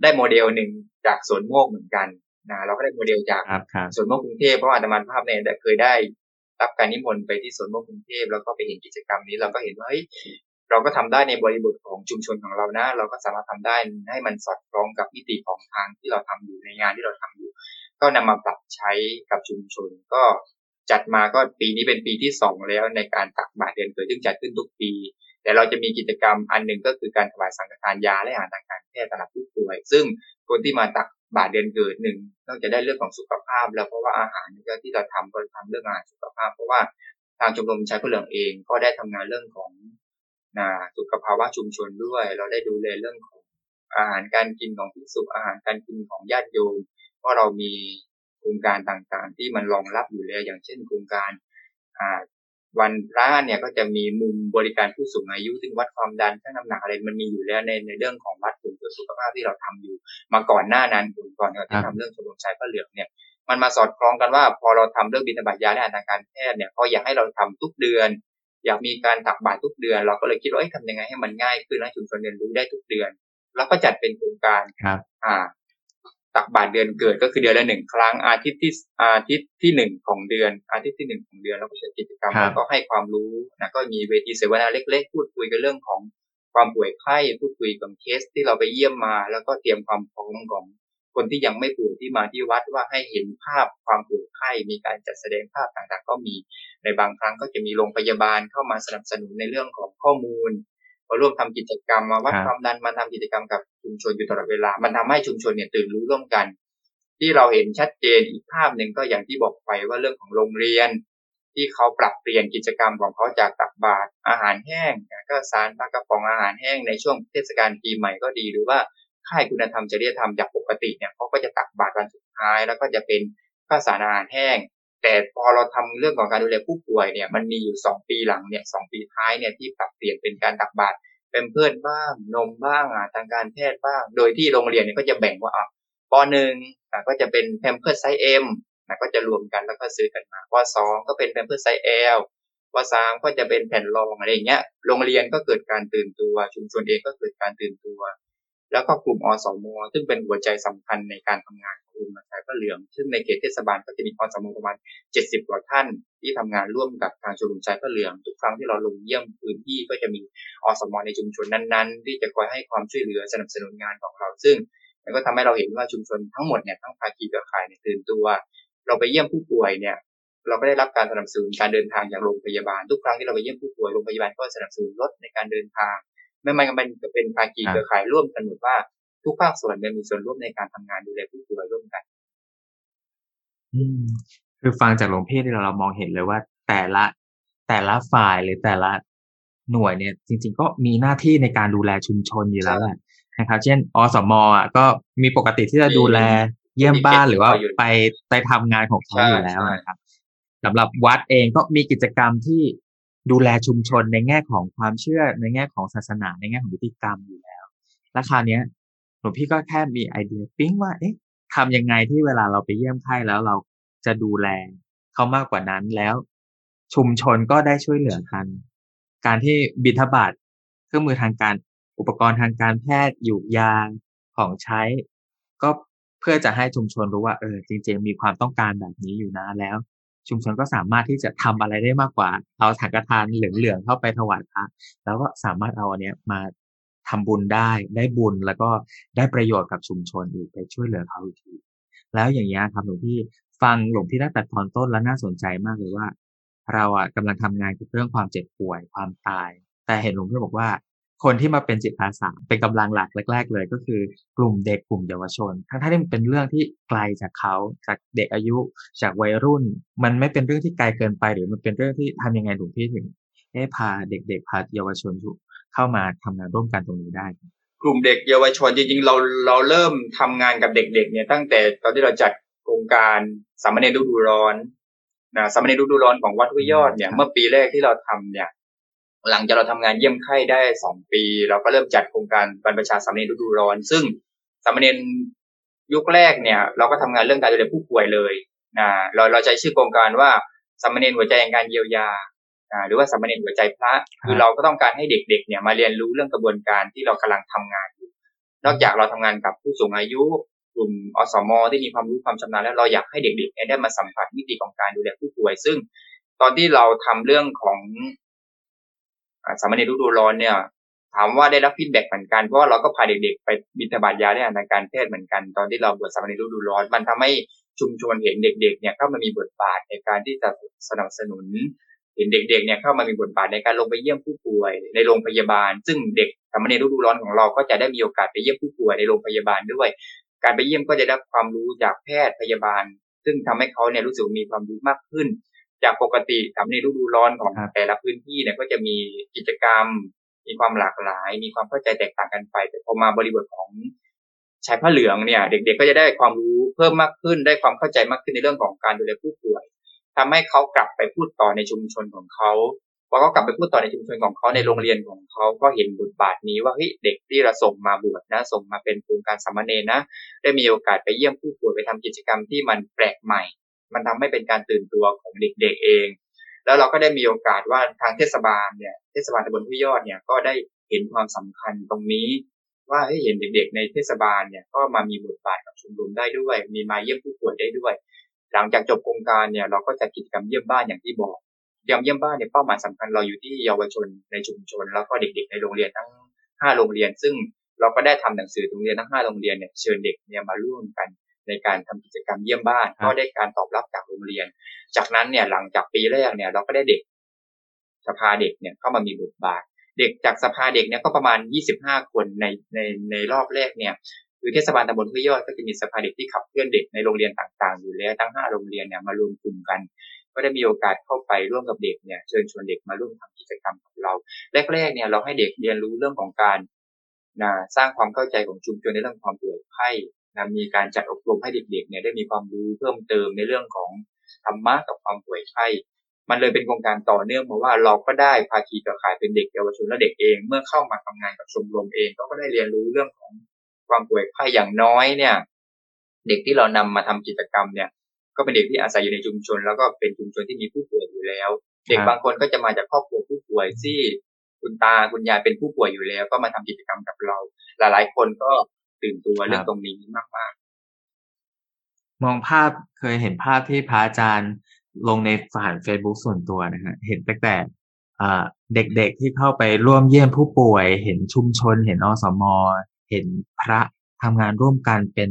ได้โมเดลหนึ่งจากสวนโมกข์เหมือนกันนะเราก็ได้โมเดลจากสวนโมกข์กรุงเทพเพราะอาตมาภาพเนี่ยเคยได้รับการนิมนต์ไปที่สวนโมกข์กรุงเทพแล้วก็ไปเห็นกิจกรรมนี้เราก็เห็นว่าเฮ้ย เราก็ทำได้ในบริบทของชุมชนของเรานะ เราก็สามารถทำได้ให้มันสอดคล้องกับมิติของทางที่เราทำอยู่ในงานที่เราทำอยู่ ก็นำมาปรับใช้กับชุมชน ก็จัดมาก็ปีนี้เป็นปีที่สองแล้วในการตักบาตรเดือนเกิดซึ่งจัดขึ้นทุกปี แต่เราจะมีกิจกรรมอันหนึ่งก็คือการถวายสังฆทานยาและอาหารทางการแพทย์สำหรับผู้ป่วย ซึ่งคนที่มาตักบาตรเดือนเกิดหนึ่งนอกจากได้เรื่องของสุขภาพ แล้วเพราะว่าอาหารที่เราทำก็ทำเรื่องอาหารสุขภาพ เพราะว่าทางชมรมชายผู้เหลืองเองก็ได้ทำงานเรื่องของ นะสุขภาวะชุมชนด้วย เราได้ดูแลเรื่องของอาหารการกินของภิกษุอาหารการกินของญาติโยมเพราะเรามีโครงการต่างๆ ที่มันรองรับอยู่แล้วอย่างเช่นโครงการอ่าวันพระเนี่ยก็จะมีมุมบริการผู้สูงอายุซึ่งวัดความดันชั่งน้ำหนักอะไรมันมีอยู่แล้วในในเรื่องของวัดส่งเสริมสุขภาพที่เราทำอยู่ มาก่อนหน้านั้นก่อนที่ทำเรื่องชมรมชายผ้าเหลืองเนี่ยมันมาสอดคล้องกันว่าพอเราทำเรื่องบิณฑบาตยาและทางการแพทย์เนี่ยเขาอยากให้เราทำทุกเดือน อยากมีการตักบาตรทุกเดือน เราก็เลยคิดว่าทำยังไงให้มันง่ายขึ้นให้ชุมชนเรียนรู้ได้ทุกเดือน แล้วก็จัดเป็นโครงการครับอ่าตักบาตรเดือนเกิดก็คือเดือนละหนึ่งครั้งอาทิตย์ที่อาทิตย์ที่หนึ่งของเดือน อาทิตย์ที่หนึ่งของเดือนแล้วก็จัดกิจกรรมครับแล้วก็ให้ความรู้นะก็มีเวทีเสวนาเล็ก ๆ พูดคุยกันเรื่องของความป่วยไข้พูดคุยกับเคสที่เราไปเยี่ยมมา แล้วก็เตรียมความพร้อมของ คนที่ยังไม่ป่วยที่มาที่วัดว่าให้เห็นภาพความป่วยไข้มีการจัดแสดงภาพต่างๆ ก็มีในบางครั้งก็จะมีโรงพยาบาลเข้ามาสนับสนุนในเรื่องของข้อมูลมาร่วมทำกิจกรรมมาวัดความดันมาทำกิจกรรมกับชุมชนอยู่ตลอดเวลา มันทำให้ชุมชนเนี่ยตื่นรู้ร่วมกัน ที่เราเห็นชัดเจนอีกภาพหนึ่งก็อย่างที่บอกไปว่าเรื่องของโรงเรียน ที่เขาปรับเปลี่ยนกิจกรรมของเขาจากตักบาตรอาหารแห้งก็สารปลากระป๋องอาหารแห้งในช่วงเทศกาลปีใหม่ก็ดีหรือว่า ค่ายคุณธรรมจริยธรรมจากปกติเนี่ยเขาก็จะตักบาตรวันสุดท้าย แล้วก็จะเป็นข้าวสารอาหารแห้ง แต่พอเราทำเรื่องของการดูแลผู้ป่วยเนี่ยมันมีอยู่สองปีหลังเนี่ยสองปีท้ายเนี่ยที่ปรับเปลี่ยนเป็นการตักบาตรเป็นเพื่อนบ้างนมบ้างอาหารทางการแพทย์บ้าง โดยที่โรงเรียนเนี่ยก็จะแบ่งว่าอะปหนึ่งอะก็จะเป็นแพมเพิร์สไซส์ M นะก็จะรวมกันแล้วก็ซื้อกันมาปสองก็เป็นแพมเพิร์สไซส์ L ปสามก็จะเป็นแผ่นรองอะไรอย่างเงี้ย โรงเรียนก็เกิดการตื่นตัว ชุมชนเองก็เกิดการตื่นตัว แล้วก็กลุ่มอสมซึ่งเป็นหัวใจสำคัญในการทำงานของกลุ่มชายผ้าเหลือง ซึ่งในเขตเทศบาลก็จะมีอสมประมาณ 70 กว่าท่าน ที่ทำงานร่วมกับทางชมรมชายผ้าเหลือง ทุกครั้งที่เราลงเยี่ยมพื้นที่ก็จะมีอสมในชุมชนนั้นๆ ที่จะคอยให้ความช่วยเหลือสนับสนุนงานของเรา ซึ่งมันก็ทำให้เราเห็นว่าชุมชนทั้งหมดเนี่ยทั้งภาคีเครือข่ายเนี่ยตื่นตัว เราไปเยี่ยมผู้ป่วยเนี่ยเราก็ได้รับการสนับสนุนการเดินทางจากโรงพยาบาล ทุกครั้งที่เราไปเยี่ยมผู้ป่วยโรงพยาบาลก็สนับสนุนรถในการเดินทาง ไม่มันมันก็เป็นภาคีเครือข่ายร่วมกันหมดว่าทุกภาคส่วนเนี่ยมีส่วนร่วมในการทำงานดูแลผู้ป่วยร่วมกันอืมคือฟังจากหลวงพี่ที่เราเรามองเห็นเลยว่าแต่ละแต่ละฝ่ายหรือแต่ละหน่วยเนี่ย จริง ๆ ก็มีหน้าที่ในการดูแลชุมชนอยู่แล้วแหละนะครับเช่นอสมอะก็มีปกติที่จะดูแลเยี่ยมบ้านหรือว่าไปไปทำงานของเขาอยู่แล้วนะครับสำหรับวัดเองก็มีกิจกรรมที่ ดูแลชุมชนในแง่ของความเชื่อในแง่ของศาสนาในแง่ของพฤติกรรมอยู่แล้ว และคราวนี้ยหลวงพี่ก็แค่มีไอเดียปิ๊งว่า เอ๊ะทำยังไงที่เวลาเราไปเยี่ยมไข้แล้วเราจะดูแลเขามากกว่านั้นแล้ว ชุมชนก็ได้ช่วยเหลือกัน การที่บิณฑบาตเครื่องมือทางการอุปกรณ์ทางการแพทย์อยู่ยางของใช้ ก็เพื่อจะให้ชุมชนรู้ว่าเออจริง ๆ มีความต้องการแบบนี้อยู่นะแล้ว ชุมชนก็สามารถที่จะทำอะไรได้มากกว่า เอาถังกทานเหลืองๆเข้าไปถวายพระแล้วก็สามารถเอาอันเนี้ยมาทำบุญได้ได้บุญแล้วก็ได้ประโยชน์กับชุมชนอีกไปช่วยเหลือเขาอีกทีแล้วอย่างเงี้ยครับหลวงพี่ฟังหลวงพี่ตั้งแต่ตอนต้นแล้วน่าสนใจมากเลยว่า เราอะกำลังทำงานกับเรื่องความเจ็บป่วยความตาย แต่เห็นหลวงพี่บอกว่า คนที่มาเป็นจิตอาสาเป็นกำลังหลักแรก ๆ เลย ก็คือกลุ่มเด็กกลุ่มเยาวชน ทั้งที่มันเป็นเรื่องที่ไกลจากเขาจากเด็กอายุ จากวัยรุ่น มันไม่เป็นเรื่องที่ไกลเกินไป หรือมันเป็นเรื่องที่ทำยังไงหลวงพี่ถึงให้พาเด็กๆพาเยาวชนเข้ามาทำงานร่วมกันตรงนี้ได้ กลุ่มเด็กเยาวชนจริงๆเราเราเริ่มทำงานกับเด็ก ๆ เนี่ยตั้งแต่ตอนที่เราจัดโครงการสามเณรฤดูร้อนนะสามเณรฤดูร้อนของวัดห้วยยอดเนี่ยเมื่อปีแรกที่เราทำเนี่ย หลังจากเราทำงานเยี่ยมไข้ได้สองปี เราก็เริ่มจัดโครงการบรรพชาสามเณรฤดูร้อน ซึ่งสามเณรยุคแรกเนี่ย เราก็ทำงานเรื่องการดูแลผู้ป่วยเลยนะเราเราใช้ชื่อโครงการว่าสามเณรหัวใจแห่งการเยียวยาหรือว่าสามเณรหัวใจพระคือเราก็ต้องการให้เด็กๆเนี่ยมาเรียนรู้เรื่องกระบวนการที่เรากำลังทำงานอยู่นอกจากเราทำงานกับผู้สูงอายุกลุ่มอสมที่มีความรู้ความชำนาญแล้วเราอยากให้เด็กๆได้มาสัมผัสมิติของการดูแลผู้ป่วย ซึ่งตอนที่เราทำเรื่องของ สามเณรฤดูร้อนเนี่ย ถามว่าได้รับ feedback เหมือนกันเพราะว่าเราก็พาเด็กๆไปบิณฑบาตยาได้ทางการแพทย์เหมือนกัน ตอนที่เราบวชสามเณรฤดูร้อน มันทำให้ชุมชนเห็นเด็ก ๆ เนี่ยเข้ามามีบทบาทในการที่จะสนับสนุน เห็นเด็ก ๆ เนี่ยเข้ามามีบทบาทในการลงไปเยี่ยมผู้ป่วย ในโรงพยาบาล ซึ่งเด็กสามเณรฤดูร้อนของเราก็จะได้มีโอกาสไปเยี่ยมผู้ป่วยในโรงพยาบาลด้วย การไปเยี่ยมก็จะได้ความรู้จากแพทย์พยาบาล ซึ่งทำให้เขาเนี่ยรู้สึกมีความรู้มากขึ้น จากปกติสามเณรฤดูร้อนของแต่ละพื้นที่เนี่ยก็จะมีกิจกรรม มีความหลากหลาย มีความเข้าใจแตกต่างกันไป แต่พอมาบริบทของชายผ้าเหลืองเนี่ย เด็ก ๆ ก็จะได้ความรู้เพิ่มมากขึ้นได้ความเข้าใจมากขึ้นในเรื่องของการดูแลผู้ป่วยทำให้เขากลับไปพูดต่อในชุมชนของเขาพอเขากลับไปพูดต่อในชุมชนของเขาในโรงเรียนของเขาก็เห็นบทบาทนี้ว่าเฮ้ยเด็กที่เราส่งมาบวชนะ ส่งมาเป็นโครงการสามเณรนะ ได้มีโอกาสไปเยี่ยมผู้ป่วยไปทำกิจกรรมที่มันแปลกใหม่ มันทำให้เป็นการตื่นตัวของเด็กๆเอง แล้วเราก็ได้มีโอกาสว่าทางเทศบาลเนี่ยเทศบาลตำบลห้วยยอดเนี่ยก็ได้เห็นความสำคัญตรงนี้ ว่าให้เห็นเด็กๆ ในเทศบาลเนี่ยก็มามีบทบาทกับชุมนุมได้ด้วย มีมาเยี่ยมผู้ป่วยได้ด้วย หลังจากจบโครงการเนี่ยเราก็จัดกิจกรรมเยี่ยมบ้านอย่างที่บอกเยี่ยมเยี่ยมบ้านเนี่ยเป้าหมายสำคัญเราอยู่ที่เยาวชนในชุมชน แล้วก็เด็กๆ ในโรงเรียนทั้ง 5 โรงเรียน ซึ่งเราก็ได้ทำหนังสือโรงเรียนทั้ง 5 โรงเรียนเนี่ยเชิญเด็กเนี่ยมาร่วมกัน ในการทำกิจกรรมเยี่ยมบ้าน ก็ได้การตอบรับจากโรงเรียน จากนั้นเนี่ยหลังจากปีแรกเนี่ย เราก็ได้เด็ก สภาเด็กเนี่ยเข้ามามีบทบาท เด็กจากสภาเด็กเนี่ยก็ประมาณ 25 คนในในในรอบแรกเนี่ยคือเทศบาลตำบลห้วยยอดก็จะมีสภาเด็กที่ขับเคลื่อนเด็กในโรงเรียนต่างๆ อยู่แล้วทั้ง 5 โรงเรียนเนี่ยมารวมกลุ่มกัน ก็ได้มีโอกาสเข้าไปร่วมกับเด็กเนี่ยเชิญชวนเด็กมาร่วมทำกิจกรรมกับเราแรกๆเนี่ยเราให้เด็กเรียนรู้เรื่องของการนะสร้างความเข้าใจของชุมชนในเรื่องความป่วยไข้ นะมีการจัดอบรมให้เด็กๆเนี่ยได้มีความรู้เพิ่มเติมในเรื่องของธรรมะกับความป่วยไข้ มันเลยเป็นโครงการต่อเนื่องมาว่าเราก็ได้ภาคีเครือข่ายเป็นเด็กเยาวชนและเด็กเอง เมื่อเข้ามาทำงานกับชมรมเองก็ได้เรียนรู้เรื่องของความป่วยไข้อย่างน้อยเนี่ย เด็กที่เรานำมาทำกิจกรรมเนี่ย ก็เป็นเด็กที่อาศัยอยู่ในชุมชน แล้วก็เป็นชุมชนที่มีผู้ป่วยอยู่แล้ว เด็กบางคนก็จะมาจากครอบครัวผู้ป่วยที่คุณตาคุณยายเป็นผู้ป่วยอยู่แล้ว ก็มาทำกิจกรรมกับเรา หลายๆ คนก็ ตื่นตัวเรื่องตรงนี้มากๆมองภาพเคยเห็นภาพที่พระอาจารย์ลงในผ่าน Facebook ส่วนตัวนะฮะเห็นตั้งแต่เด็กๆที่เข้าไปร่วมเยี่ยมผู้ป่วย เห็นชุมชน เห็นอสมเห็นพระทำงานร่วมกันเป็น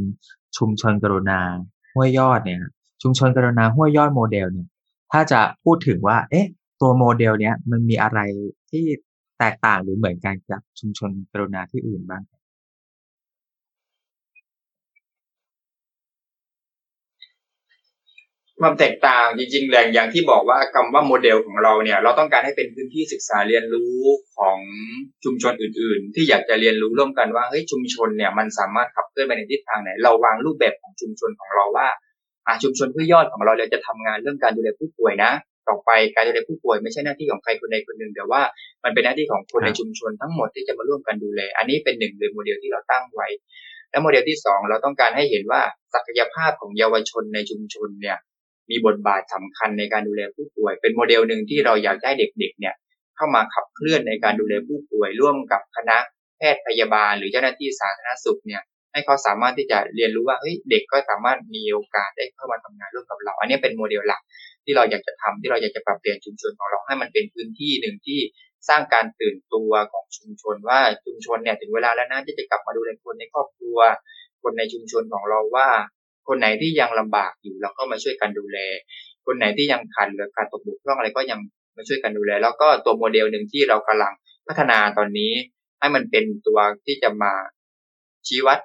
ชุมชนกรุณาห้วยยอดเนี่ย ชุมชนกรุณาห้วยยอดโมเดลเนี่ย ถ้าจะพูดถึงว่า เอ๊ะ ตัวโมเดลเนี้ยมันมีอะไรที่แตกต่างหรือเหมือนกันกับชุมชนกรุณาที่อื่นบ้าง ความแตกต่างจริงๆแล้วอย่างที่บอกว่าคำว่าโมเดลของเราเนี่ย เราต้องการให้เป็นพื้นที่ศึกษาเรียนรู้ของชุมชนอื่น ๆ ที่อยากจะเรียนรู้ร่วมกันว่าเฮ้ยชุมชนเนี่ยมันสามารถขับเคลื่อนไปในทิศทางไหนเราวางรูปแบบของชุมชนของเราว่าอ่าชุมชนห้วยยอดของเราเราจะทำงานเรื่องการดูแลผู้ป่วยนะ ต่อไปการดูแลผู้ป่วยไม่ใช่หน้าที่ของใครคนใดคนหนึ่งแต่ว่ามันเป็นหน้าที่ของคนในชุมชนทั้งหมดที่จะมาร่วมกันดูแล อันนี้เป็นหนึ่งในโมเดลที่เราตั้งไว้ และโมเดลที่สองเราต้องการให้เห็นว่าศักยภาพของเยาวชนในชุมชนเนี่ย มีบทบาทสำคัญในการดูแลผู้ป่วย เป็นโมเดลหนึ่งที่เราอยากได้เด็กๆเนี่ยเข้ามาขับเคลื่อนในการดูแลผู้ป่วย ร่วมกับคณะแพทย์พยาบาล หรือเจ้าหน้าที่สาธารณสุขเนี่ยให้เขาสามารถที่จะเรียนรู้ว่าเฮ้ยเด็กก็สามารถมีโอกาสได้เข้ามาทำงานร่วมกับเรา อันนี้เป็นโมเดลหลักที่เราอยากจะทำที่เราอยากจะปรับเปลี่ยนชุมชนของเราให้มันเป็นพื้นที่หนึ่งที่สร้างการตื่นตัวของชุมชนว่าชุมชนเนี่ยถึงเวลาแล้วนะที่จะกลับมาดูแลคนในครอบครัว คนในชุมชนของเราว่า คนไหนที่ยังลำบากอยู่เราก็มาช่วยกันดูแล คนไหนที่ยังขาดเหลือการตกบกพร่องอะไรก็ยังมาช่วยกันดูแล แล้วก็ตัวโมเดลหนึ่งที่เรากำลังพัฒนาตอนนี้ ให้มันเป็นตัวที่จะมาชี้วัด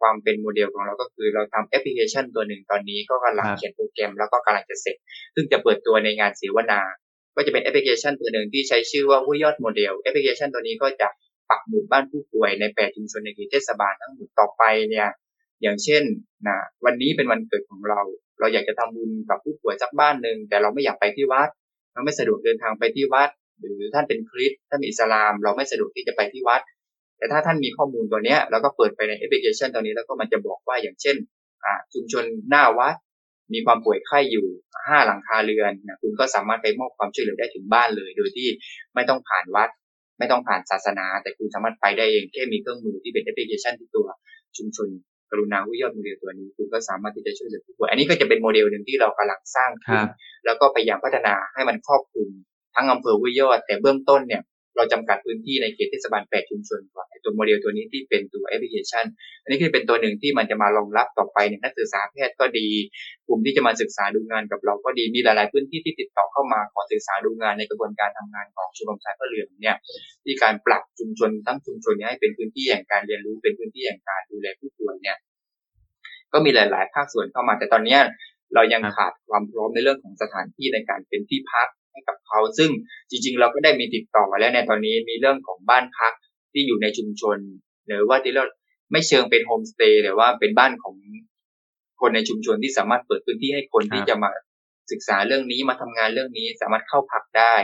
ความเป็นโมเดลของเราก็คือเราทำแอปพลิเคชันตัวหนึ่งตอนนี้ก็กำลังเขียนโปรแกรมแล้วก็กำลังจะเสร็จ ซึ่งจะเปิดตัวในงานเสวนา ก็จะเป็นแอปพลิเคชันตัวหนึ่งที่ใช้ชื่อว่าห้วยยอดโมเดล แอปพลิเคชันตัวนี้ก็จะปักหมุดบ้านผู้ป่วยในแปดชุมชนในเขตเทศบาลทั้งหมดต่อไปเนี่ย อย่างเช่นนะวันนี้เป็นวันเกิดของเรา เราอยากจะทำบุญกับผู้ป่วยสักบ้านหนึ่งแต่เราไม่อยากไปที่วัด เราไม่สะดวกเดินทางไปที่วัด หรือท่านเป็นคริสต์ท่านมีอิสลาม เราไม่สะดวกที่จะไปที่วัด แต่ถ้าท่านมีข้อมูลตัวนี้เราก็เปิดไปในแอปพลิเคชันตัวนี้แล้วก็มันจะบอกว่าอย่างเช่นชุมชนหน้าวัด มีความป่วยไข้อยู่ห้าหลังคาเรือนนะคุณก็สามารถไปมอบความช่วยเหลือได้ถึงบ้านเลย โดยที่ไม่ต้องผ่านวัด ไม่ต้องผ่านศาสนา แต่คุณสามารถไปได้เองแค่มีเครื่องมือที่เป็นแอปพลิเคชันที่ตัวชุมชน กรุณาวิยอดโมเดลตัวนี้ คุณก็สามารถที่จะช่วยเหลือผู้ป่วยอันนี้ก็จะเป็นโมเดลหนึ่งที่เรากำลังสร้างขึ้นแล้วก็พยายามพัฒนาให้มันครอบคลุมทั้งอำเภอวิยอด แต่เบื้องต้นเนี่ย เราจำกัดพื้นที่ในเขตเทศบาล8ชุมชนก่อนตัวโมเดลตัวนี้ที่เป็นตัวแอปพลิเคชัน อันนี้คือเป็นตัวหนึ่งที่มันจะมารองรับต่อไปเนี่ยนักศึกษาแพทย์ก็ดี กลุ่มที่จะมาศึกษาดูงานกับเราก็ดีมีหลาย ๆ พื้นที่ที่ติดต่อเข้ามาขอศึกษาดูงานในกระบวนการทำงานของชมรมชายพระเหลืองเนี่ยที่การปรับชุมชนทั้งชุมชนนี้ให้เป็นพื้นที่แห่งการเรียนรู้เป็นพื้นที่แห่งการดูแลผู้ป่วยเนี่ยก็มีหลาย ๆ ภาคส่วนเข้ามา แต่ตอนนี้เรายังขาดความพร้อมในเรื่องของสถานที่ในการเป็นที่พัก ให้กับเขา ซึ่งจริง ๆ เราก็ได้มีติดต่อมาแล้วในตอนนี้มีเรื่องของบ้านพักที่อยู่ในชุมชน หรือว่าที่เราไม่เชิงเป็นโฮมสเตย์แต่ว่าเป็นบ้านของคนในชุมชนที่สามารถเปิดพื้นที่ให้คนที่จะมาศึกษาเรื่องนี้มาทำงานเรื่องนี้สามารถเข้าพักได้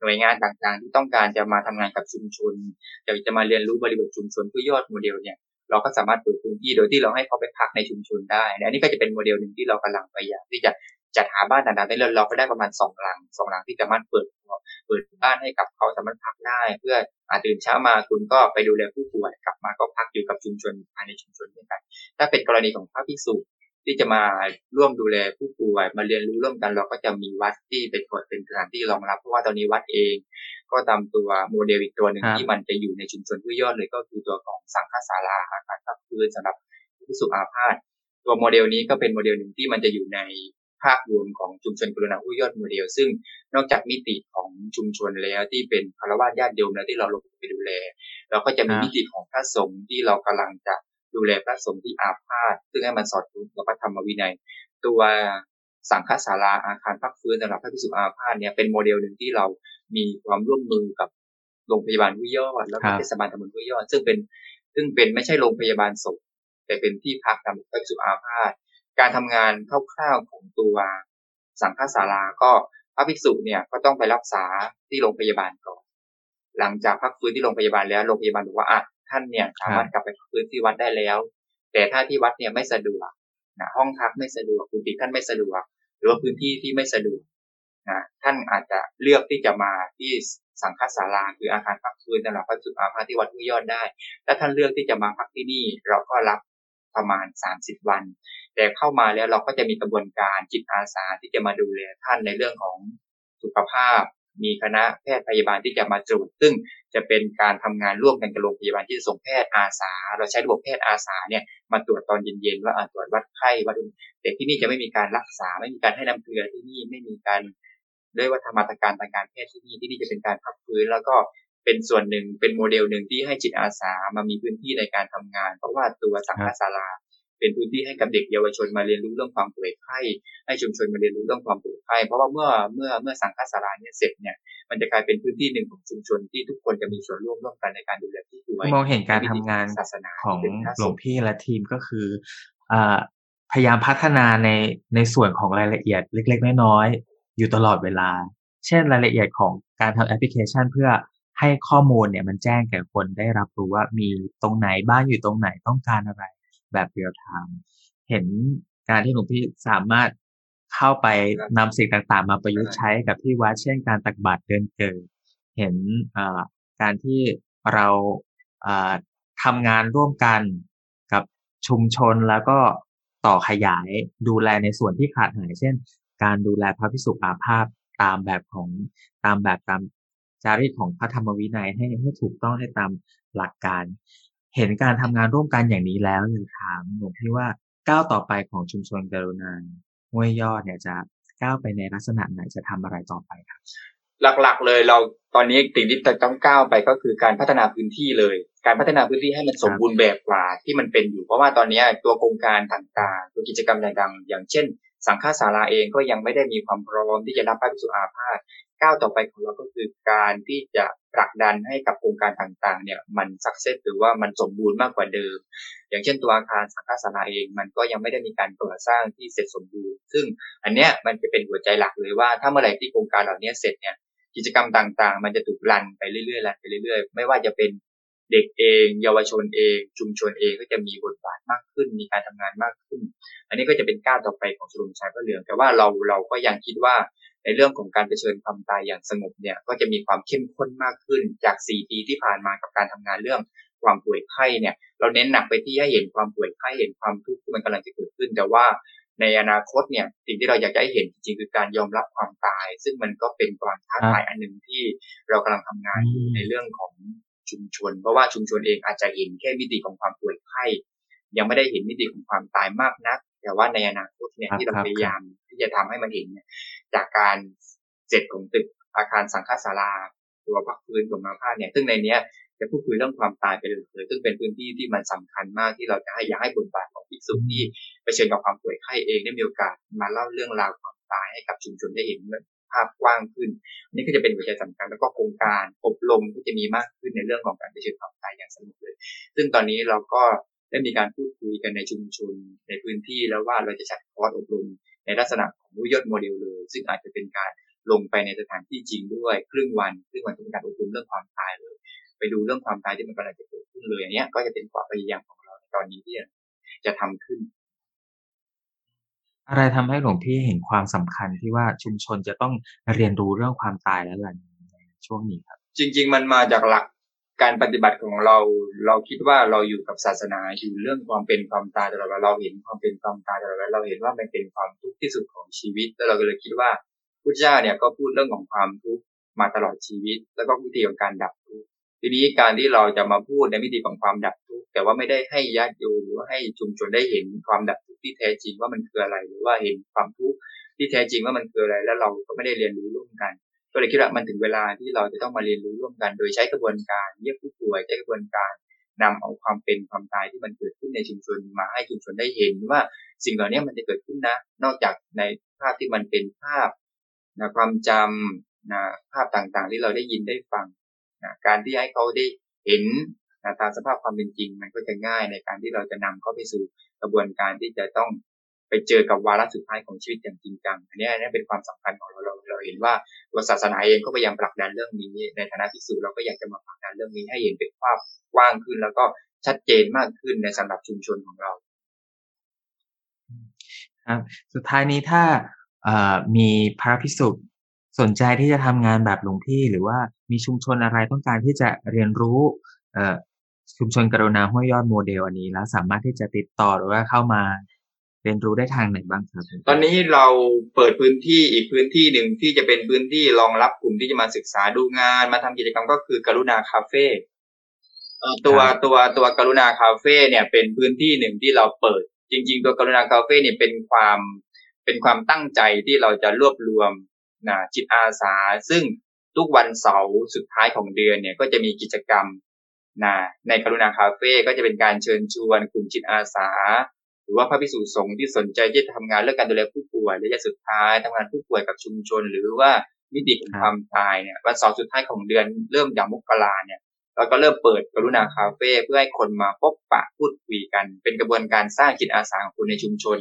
หน่วยงานต่างๆ ที่ต้องการจะมาทำงานกับชุมชนอยากจะมาเรียนรู้บริบทชุมชนเพื่อยอดโมเดลเนี่ยเราก็สามารถเปิดพื้นที่โดยที่เราให้เขาไปพักในชุมชนได้อันนี้ก็จะเป็นโมเดลหนึ่งที่เรากำลังพยายามที่จะ จัดหาบ้านต่างๆได้เลยเราก็ได้ประมาณสองหลังสองหลังที่สามารถเปิดเปิดบ้านให้กับเขาสามารถพักได้เพื่ออาตื่นเช้ามาคุณก็ไปดูแลผู้ป่วยกลับมาก็พักอยู่กับชุมชนภายในชุมชนด้วยกัน ถ้าเป็นกรณีของพระภิกษุที่จะมาร่วมดูแลผู้ป่วยมาเรียนรู้ร่วมกัน เราก็จะมีวัดที่เป็นเป็นสถานที่รองรับ เพราะว่าตอนนี้วัดเอง ก็ตามตัวโมเดลอีกตัวหนึ่งที่มันจะอยู่ในชุมชนผู้ยอดเลยก็คือตัวของสังฆศาลาอาคารพักฟื้นสำหรับพระสงฆ์อาพาธตัวโมเดลนี้ก็เป็นโมเดลหนึ่งที่มันจะอยู่ใน ภาพรวมของชุมชนกรุณาผู้ยอดโมเดล ซึ่งนอกจากมิติของชุมชนแล้วที่เป็นฆราวาสญาติโยมแล้วที่เราลงไปดูแล เราก็จะมีมิติของพระสงฆ์ที่เรากำลังจะดูแลพระสงฆ์ที่อาพาธซึ่งให้มันสอดคล้องกับพระธรรมวินัย ตัวสังฆศาลาอาคารพักฟื้นสำหรับพระภิกษุอาพาธเนี่ยเป็นโมเดลหนึ่งที่เรามีความร่วมมือกับโรงพยาบาลวิยอดแล้วก็เทศบาลตำบลวิยอด ซึ่งเป็นซึ่งเป็นไม่ใช่โรงพยาบาลศพแต่เป็นที่พักสำหรับพระภิกษุอาพาธ การทำงานคร่าวๆของตัวสังฆศาลาก็พระภิกษุเนี่ยก็ต้องไปรักษาที่โรงพยาบาลก่อน หลังจากพักฟื้นที่โรงพยาบาลแล้วโรงพยาบาลบอกว่าอะท่านเนี่ยสามารถกลับไปพื้นที่วัดได้แล้ว แต่ถ้าที่วัดเนี่ยไม่สะดวกนะห้องพักไม่สะดวกคุณติท่านไม่สะดวก หรือว่าพื้นที่ที่ไม่สะดวกนะท่านอาจจะเลือกที่จะมาที่สังฆศาลาคืออาคารพักฟื้นสำหรับพระสุอาภาที่วัดห้วยยอดได้ถ้าท่านเลือกที่จะมาพักที่นี่เราก็รับ ประมาณ 30 วัน แต่เข้ามาแล้วเราก็จะมีกระบวนการจิตอาสาที่จะมาดูแลท่านในเรื่องของสุขภาพ มีคณะแพทย์พยาบาลที่จะมาตรวจซึ่งจะเป็นการทำงานร่วมกันกับโรงพยาบาลที่ส่งแพทย์อาสา เราใช้ระบบแพทย์อาสาเนี่ยมาตรวจตอนเย็นๆว่าตรวจวัดไข้วัดแต่ที่นี่จะไม่มีการรักษาไม่มีการให้น้ำเกลือที่นี่ไม่มีการด้วยวัฒนธรรมการทางการแพทย์ที่นี่ที่นี่จะเป็นการพักฟื้นแล้วก็ เป็นส่วนหนึ่งเป็นโมเดลหนึ่งที่ให้จิตอาสามามีพื้นที่ในการทำงาน เพราะว่าตัวสังฆศาลา เป็นพื้นที่ให้กับเด็กเยาวชนมาเรียนรู้เรื่องความป่วยไข้ให้ชุมชนมาเรียนรู้เรื่องความป่วยไข้เพราะว่าเมื่อเมื่อเมื่อสังฆศาลาเนี่ยเสร็จเนี่ยมันจะกลายเป็นพื้นที่หนึ่งของชุมชนที่ทุกคนจะมีส่วนร่วมร่วมกันในการดูแลผู้ป่วยมองเห็นการทำงานศาสนาของหลวงพี่และทีมก็คืออ่าพยายามพัฒนาในในส่วนของรายละเอียดเล็ก ๆ น้อยๆอยู่ตลอดเวลา เช่นรายละเอียดของการทำแอปพลิเคชันเพื่อ ให้ข้อมูลเนี่ยมันแจ้งแก่คนได้รับรู้ว่ามีตรงไหนบ้านอยู่ตรงไหนต้องการอะไร แบบ real timeเห็นการที่หลวงพี่สามารถเข้าไปนำสิ่งต่างๆ มาประยุกต์ใช้กับที่วัดเช่นการตักบาตรเดินเกิดเห็นการที่เราทำงานร่วมกันกับชุมชนแล้วก็ต่อขยายดูแลในส่วนที่ขาดหายเช่น การดูแลพระพิสุอาภาพตามแบบของตามแบบตาม จารีตของพระธรรมวินัยให้ให้ถูกต้องให้ตามหลักการ เห็นการทำงานร่วมกันอย่างนี้แล้วอยากถามหลวงพี่ว่าก้าวต่อไปของชุมชนกรุณาห้วยยอดเนี่ยจะก้าวไปในลักษณะไหนจะทำอะไรต่อไปครับ หลักๆเลยเราตอนนี้สิ่งที่จะต้องก้าวไปก็คือการพัฒนาพื้นที่เลย การพัฒนาพื้นที่ให้มันสมบูรณ์แบบกว่าที่มันเป็นอยู่เพราะว่าตอนนี้ตัวโครงการต่างๆตัวกิจกรรมต่างๆอย่างเช่น สังฆศาลาเองก็ยังไม่ได้มีความพร้อมที่จะรับพระภิกษุอาพาธ ก้าวต่อไปของเราก็คือการที่จะผลักดันให้กับโครงการต่างๆ เนี่ยมันสักเซสหรือว่ามันสมบูรณ์มากกว่าเดิม อย่างเช่นตัวอาคารสังฆศาลาเองมันก็ยังไม่ได้มีการก่อสร้างที่เสร็จสมบูรณ์ ซึ่งอันเนี้ยมันจะเป็นหัวใจหลักเลยว่าถ้าเมื่อไหร่ที่โครงการเหล่านี้เสร็จเนี่ยกิจกรรมต่างๆ มันจะถูกรันไปเรื่อยๆรันไปเรื่อยๆ ไม่ว่าจะเป็นเด็กเอง เยาวชนเอง ชุมชนเองก็จะมีบทบาทมากขึ้น มีการทำงานมากขึ้น อันนี้ก็จะเป็นก้าวต่อไปของชมรมชายพระเหลือง แต่ว่าเราเราก็ยังคิดว่า ในเรื่องของการเผชิญความตายอย่างสงบเนี่ยก็จะมีความเข้มข้นมากขึ้นจาก 4 ปีที่ผ่านมากับการทำงานเรื่องความป่วยไข้เนี่ย เราเน้นหนักไปที่ให้เห็นความป่วยไข้เห็นความทุกข์ที่มันกำลังจะเกิดขึ้น แต่ว่าในอนาคตเนี่ยสิ่งที่เราอยากจะให้เห็นจริงๆคือการยอมรับความตาย ซึ่งมันก็เป็นความท้าทายอันหนึ่งที่เรากำลังทำงานในเรื่องของชุมชน เพราะว่าชุมชนเองอาจจะเห็นแค่มิติของความป่วยไข้ยังไม่ได้เห็นมิติของความตายมากนัก แต่ว่าในอนาคตเนี่ยที่เราพยายามที่จะทำให้มันเห็นเนี่ยจากการเสร็จของตึกอาคารสังฆศาลาตัวพักพื้นของมาพาเนี่ย ซึ่งในเนี้ยจะพูดคุยเรื่องความตายไปเลยเลย ซึ่งเป็นพื้นที่ที่มันสำคัญมากที่เราจะให้อยากให้บทบาทของภิกษุที่ไปเชิญกับความป่วยไข้เองได้มีโอกาสมาเล่าเรื่องราวความตายให้กับชุมชนได้เห็นภาพกว้างขึ้น นี่ก็จะเป็นหัวใจสำคัญแล้วก็โครงการอบรมก็จะมีมากขึ้นในเรื่องของการไปเชิญความตายอย่างสนุกเลย ซึ่งตอนนี้เราก็ ได้มีการพูดคุยกันในชุมชนในพื้นที่แล้วว่าเราจะจัดคอร์สอบรม ในลักษณะของวิทยโมเดลเลย ซึ่งอาจจะเป็นการลงไปในสถานที่จริงด้วย ครึ่งวันครึ่งวันเป็นการอบรมเรื่องความตายเลย ไปดูเรื่องความตายที่มันกำลังจะเกิดขึ้นเลยอันนี้ก็จะเป็นความพยายามของเราในตอนนี้ที่จะทำขึ้น อะไรทำให้หลวงพี่เห็นความสำคัญที่ว่าชุมชนจะต้องเรียนรู้เรื่องความตายแล้วล่ะในช่วงนี้ครับ จริง ๆ มันมาจากหลัก การปฏิบัติของเราเราคิดว่าเราอยู่กับศาสนาอยู่เรื่องความเป็นความตายตลอดเวลาเราเห็นความเป็นความตายตลอดเวลาเราเห็นว่ามันเป็นความทุกข์ที่สุดของชีวิต แล้วเราก็เลยคิดว่าพุทธเจ้าเนี่ยก็พูดเรื่องของความทุกข์มาตลอดชีวิต แล้วก็วิธีของการดับทุกข์ทีนี้การที่เราจะมาพูดในวิธีของความดับทุกข์แต่ว่าไม่ได้ให้ญาติโยมหรือว่าให้ชุมชนได้เห็นความดับทุกข์ที่แท้จริงว่ามันคืออะไร หรือว่าเห็นความทุกข์ที่แท้จริงว่ามันคืออะไร แล้วเราก็ไม่ได้เรียนรู้ร่วมกัน ก็เลยคิดว่ามันถึงเวลาที่เราจะต้องมาเรียนรู้ร่วมกัน โดยใช้กระบวนการเรียกผู้ป่วยใช้กระบวนการนำเอาความเป็นความตายที่มันเกิดขึ้นในชุมชนมาให้ชุมชนได้เห็นว่าสิ่งเหล่านี้มันจะเกิดขึ้นนะ นอกจากในภาพที่มันเป็นภาพนะความจำนะภาพต่างๆ ที่เราได้ยินได้ฟังนะการที่ให้เขาได้เห็นนะตามสภาพความเป็นจริง มันก็จะง่ายในการที่เราจะนำเขาไปสู่กระบวนการที่จะต้องไปเจอกับวาระสุดท้ายของชีวิตอย่างจริงจังอันนี้อันนี้เป็นความสำคัญของเราเรา เห็นว่าตัวศาสนาเองก็พยายามผลักดันเรื่องนี้ ในฐานะภิกษุเราก็อยากจะมาผลักดันเรื่องนี้ให้เห็นเป็นภาพกว้างขึ้น แล้วก็ชัดเจนมากขึ้นในสำหรับชุมชนของเราครับสุดท้ายนี้ถ้ามีพระภิกษุสนใจที่จะทำงานแบบหลวงพี่ หรือว่ามีชุมชนอะไรต้องการที่จะเรียนรู้ชุมชนกรุณาห้วยยอดโมเดลอันนี้แล้วสามารถที่จะติดต่อหรือว่าเข้ามา เรียนรู้ได้ทางไหนบ้างครับ ตอนนี้เราเปิดพื้นที่อีกพื้นที่หนึ่งที่จะเป็นพื้นที่รองรับกลุ่มที่จะมาศึกษาดูงาน มาทำกิจกรรมก็คือกรุณาคาเฟ่ตัวตัวตัวกรุณาคาเฟ่เนี่ยเป็นพื้นที่หนึ่งที่เราเปิด จริง ๆ ตัวกรุณาคาเฟ่เนี่ยเป็นความเป็นความตั้งใจที่เราจะรวบรวมนะจิตอาสา ซึ่งทุกวันเสาร์สุดท้ายของเดือนเนี่ยก็จะมีกิจกรรมนะในกรุณาคาเฟ่ก็จะเป็นการเชิญชวนกลุ่มจิตอาสา หรือว่าพระภิกษุสงฆ์ที่สนใจที่จะทำงานเรื่องการดูแลผู้ป่วยระยะสุดท้ายทำงานผู้ป่วยกับชุมชน หรือว่ามิติของความตายเนี่ยวันเสาร์สุดท้ายของเดือนเริ่มอย่างมกราเนี่ยเราก็เริ่มเปิดกรุณาคาเฟ่เพื่อให้คนมาพบปะพูดคุยกัน เป็นกระบวนการสร้างจิตอาสาของคนในชุมชน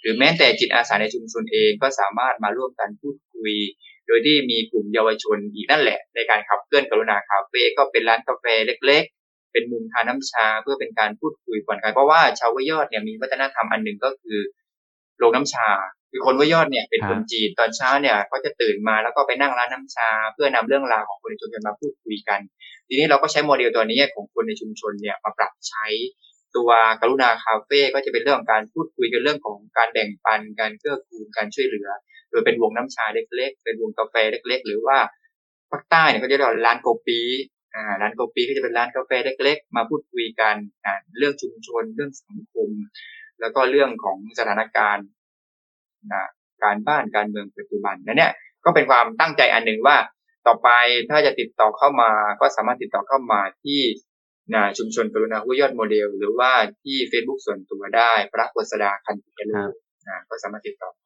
หรือแม้แต่จิตอาสาในชุมชนเองก็สามารถมาร่วมกันพูดคุย โดยที่มีกลุ่มเยาวชนอีกนั่นแหละ ในการขับเคลื่อนกรุณาคาเฟ่ก็เป็นร้านกาแฟเล็ก เป็นมุมทานน้าชาเพื่อเป็นการพูดคุยผ่อนคลายเพราะว่าชาววยอดเนี่ยมีวัฒนธรรมอันหนึ่งก็คือโรงน้ำชา คือคนวยอดเนี่ยเป็นคนจีนตอนเช้าเนี่ยก็จะตื่นมาแล้วก็ไปนั่งร้านน้าชา เพื่อนำเรื่องราวของคนในชุมชนมาพูดคุยกัน ทีนี้เราก็ใช้โมเดลตัวนี้ของคนในชุมชนเนี่ยมาปรับใช้ตัวกรุณาคาเฟ่ก็จะเป็นเรื่องของการพูดคุยกันเรื่องของการแบ่งปันการเกื้อกูลการช่วยเหลือ โดยเป็นวงน้ำชาเล็กๆ เป็นวงกาแฟเล็ก ๆ หรือว่าภาคใต้เนี่ยเขาจะเรียกร้านโกปีอ่า ร้านโกปีก็จะเป็นร้านกาแฟเล็ก ๆ มาพูดคุยกันอ่าเรื่องชุมชนเรื่องสังคม แล้วก็เรื่องของสถานการณ์นะการบ้านการเมืองปัจจุบันนั่นเนี่ยก็เป็นความตั้งใจอันหนึ่งว่าต่อไปถ้าจะติดต่อเข้ามาก็สามารถติดต่อเข้ามาที่นะชุมชนกรุณาห้วยยอดโมเดล หรือว่าที่ Facebook ส่วนตัวได้ พระกฤษดาคันติกาลูนะก็สามารถติดต่อได้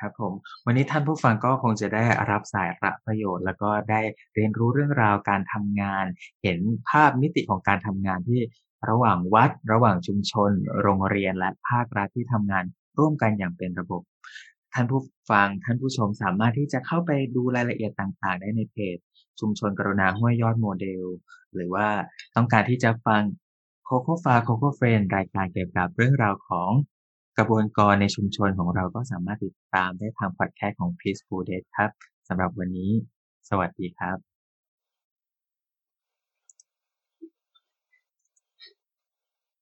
ครับผม วันนี้ท่านผู้ฟังก็คงจะได้รับสายระประโยชน์ แล้วก็ได้เรียนรู้เรื่องราวการทำงาน เห็นภาพมิติของการทำงานที่ระหว่างวัด ระหว่างชุมชน โรงเรียนและภาครัฐที่ทำงานร่วมกันอย่างเป็นระบบ ท่านผู้ฟังท่านผู้ชมสามารถที่จะเข้าไปดูรายละเอียดต่างๆ ได้ในเพจ ชุมชนกรุณาห้วยยอดโมเดล หรือว่าต้องการที่จะฟังโคโคฟาโคโคเฟรนรายการเกี่ยวกับเรื่องราวของ กระบวนการในชุมชนของเราก็สามารถติดตามได้ทางพอดแคสต์ของ Peaceful Day ครับสำหรับวันนี้ สวัสดีครับ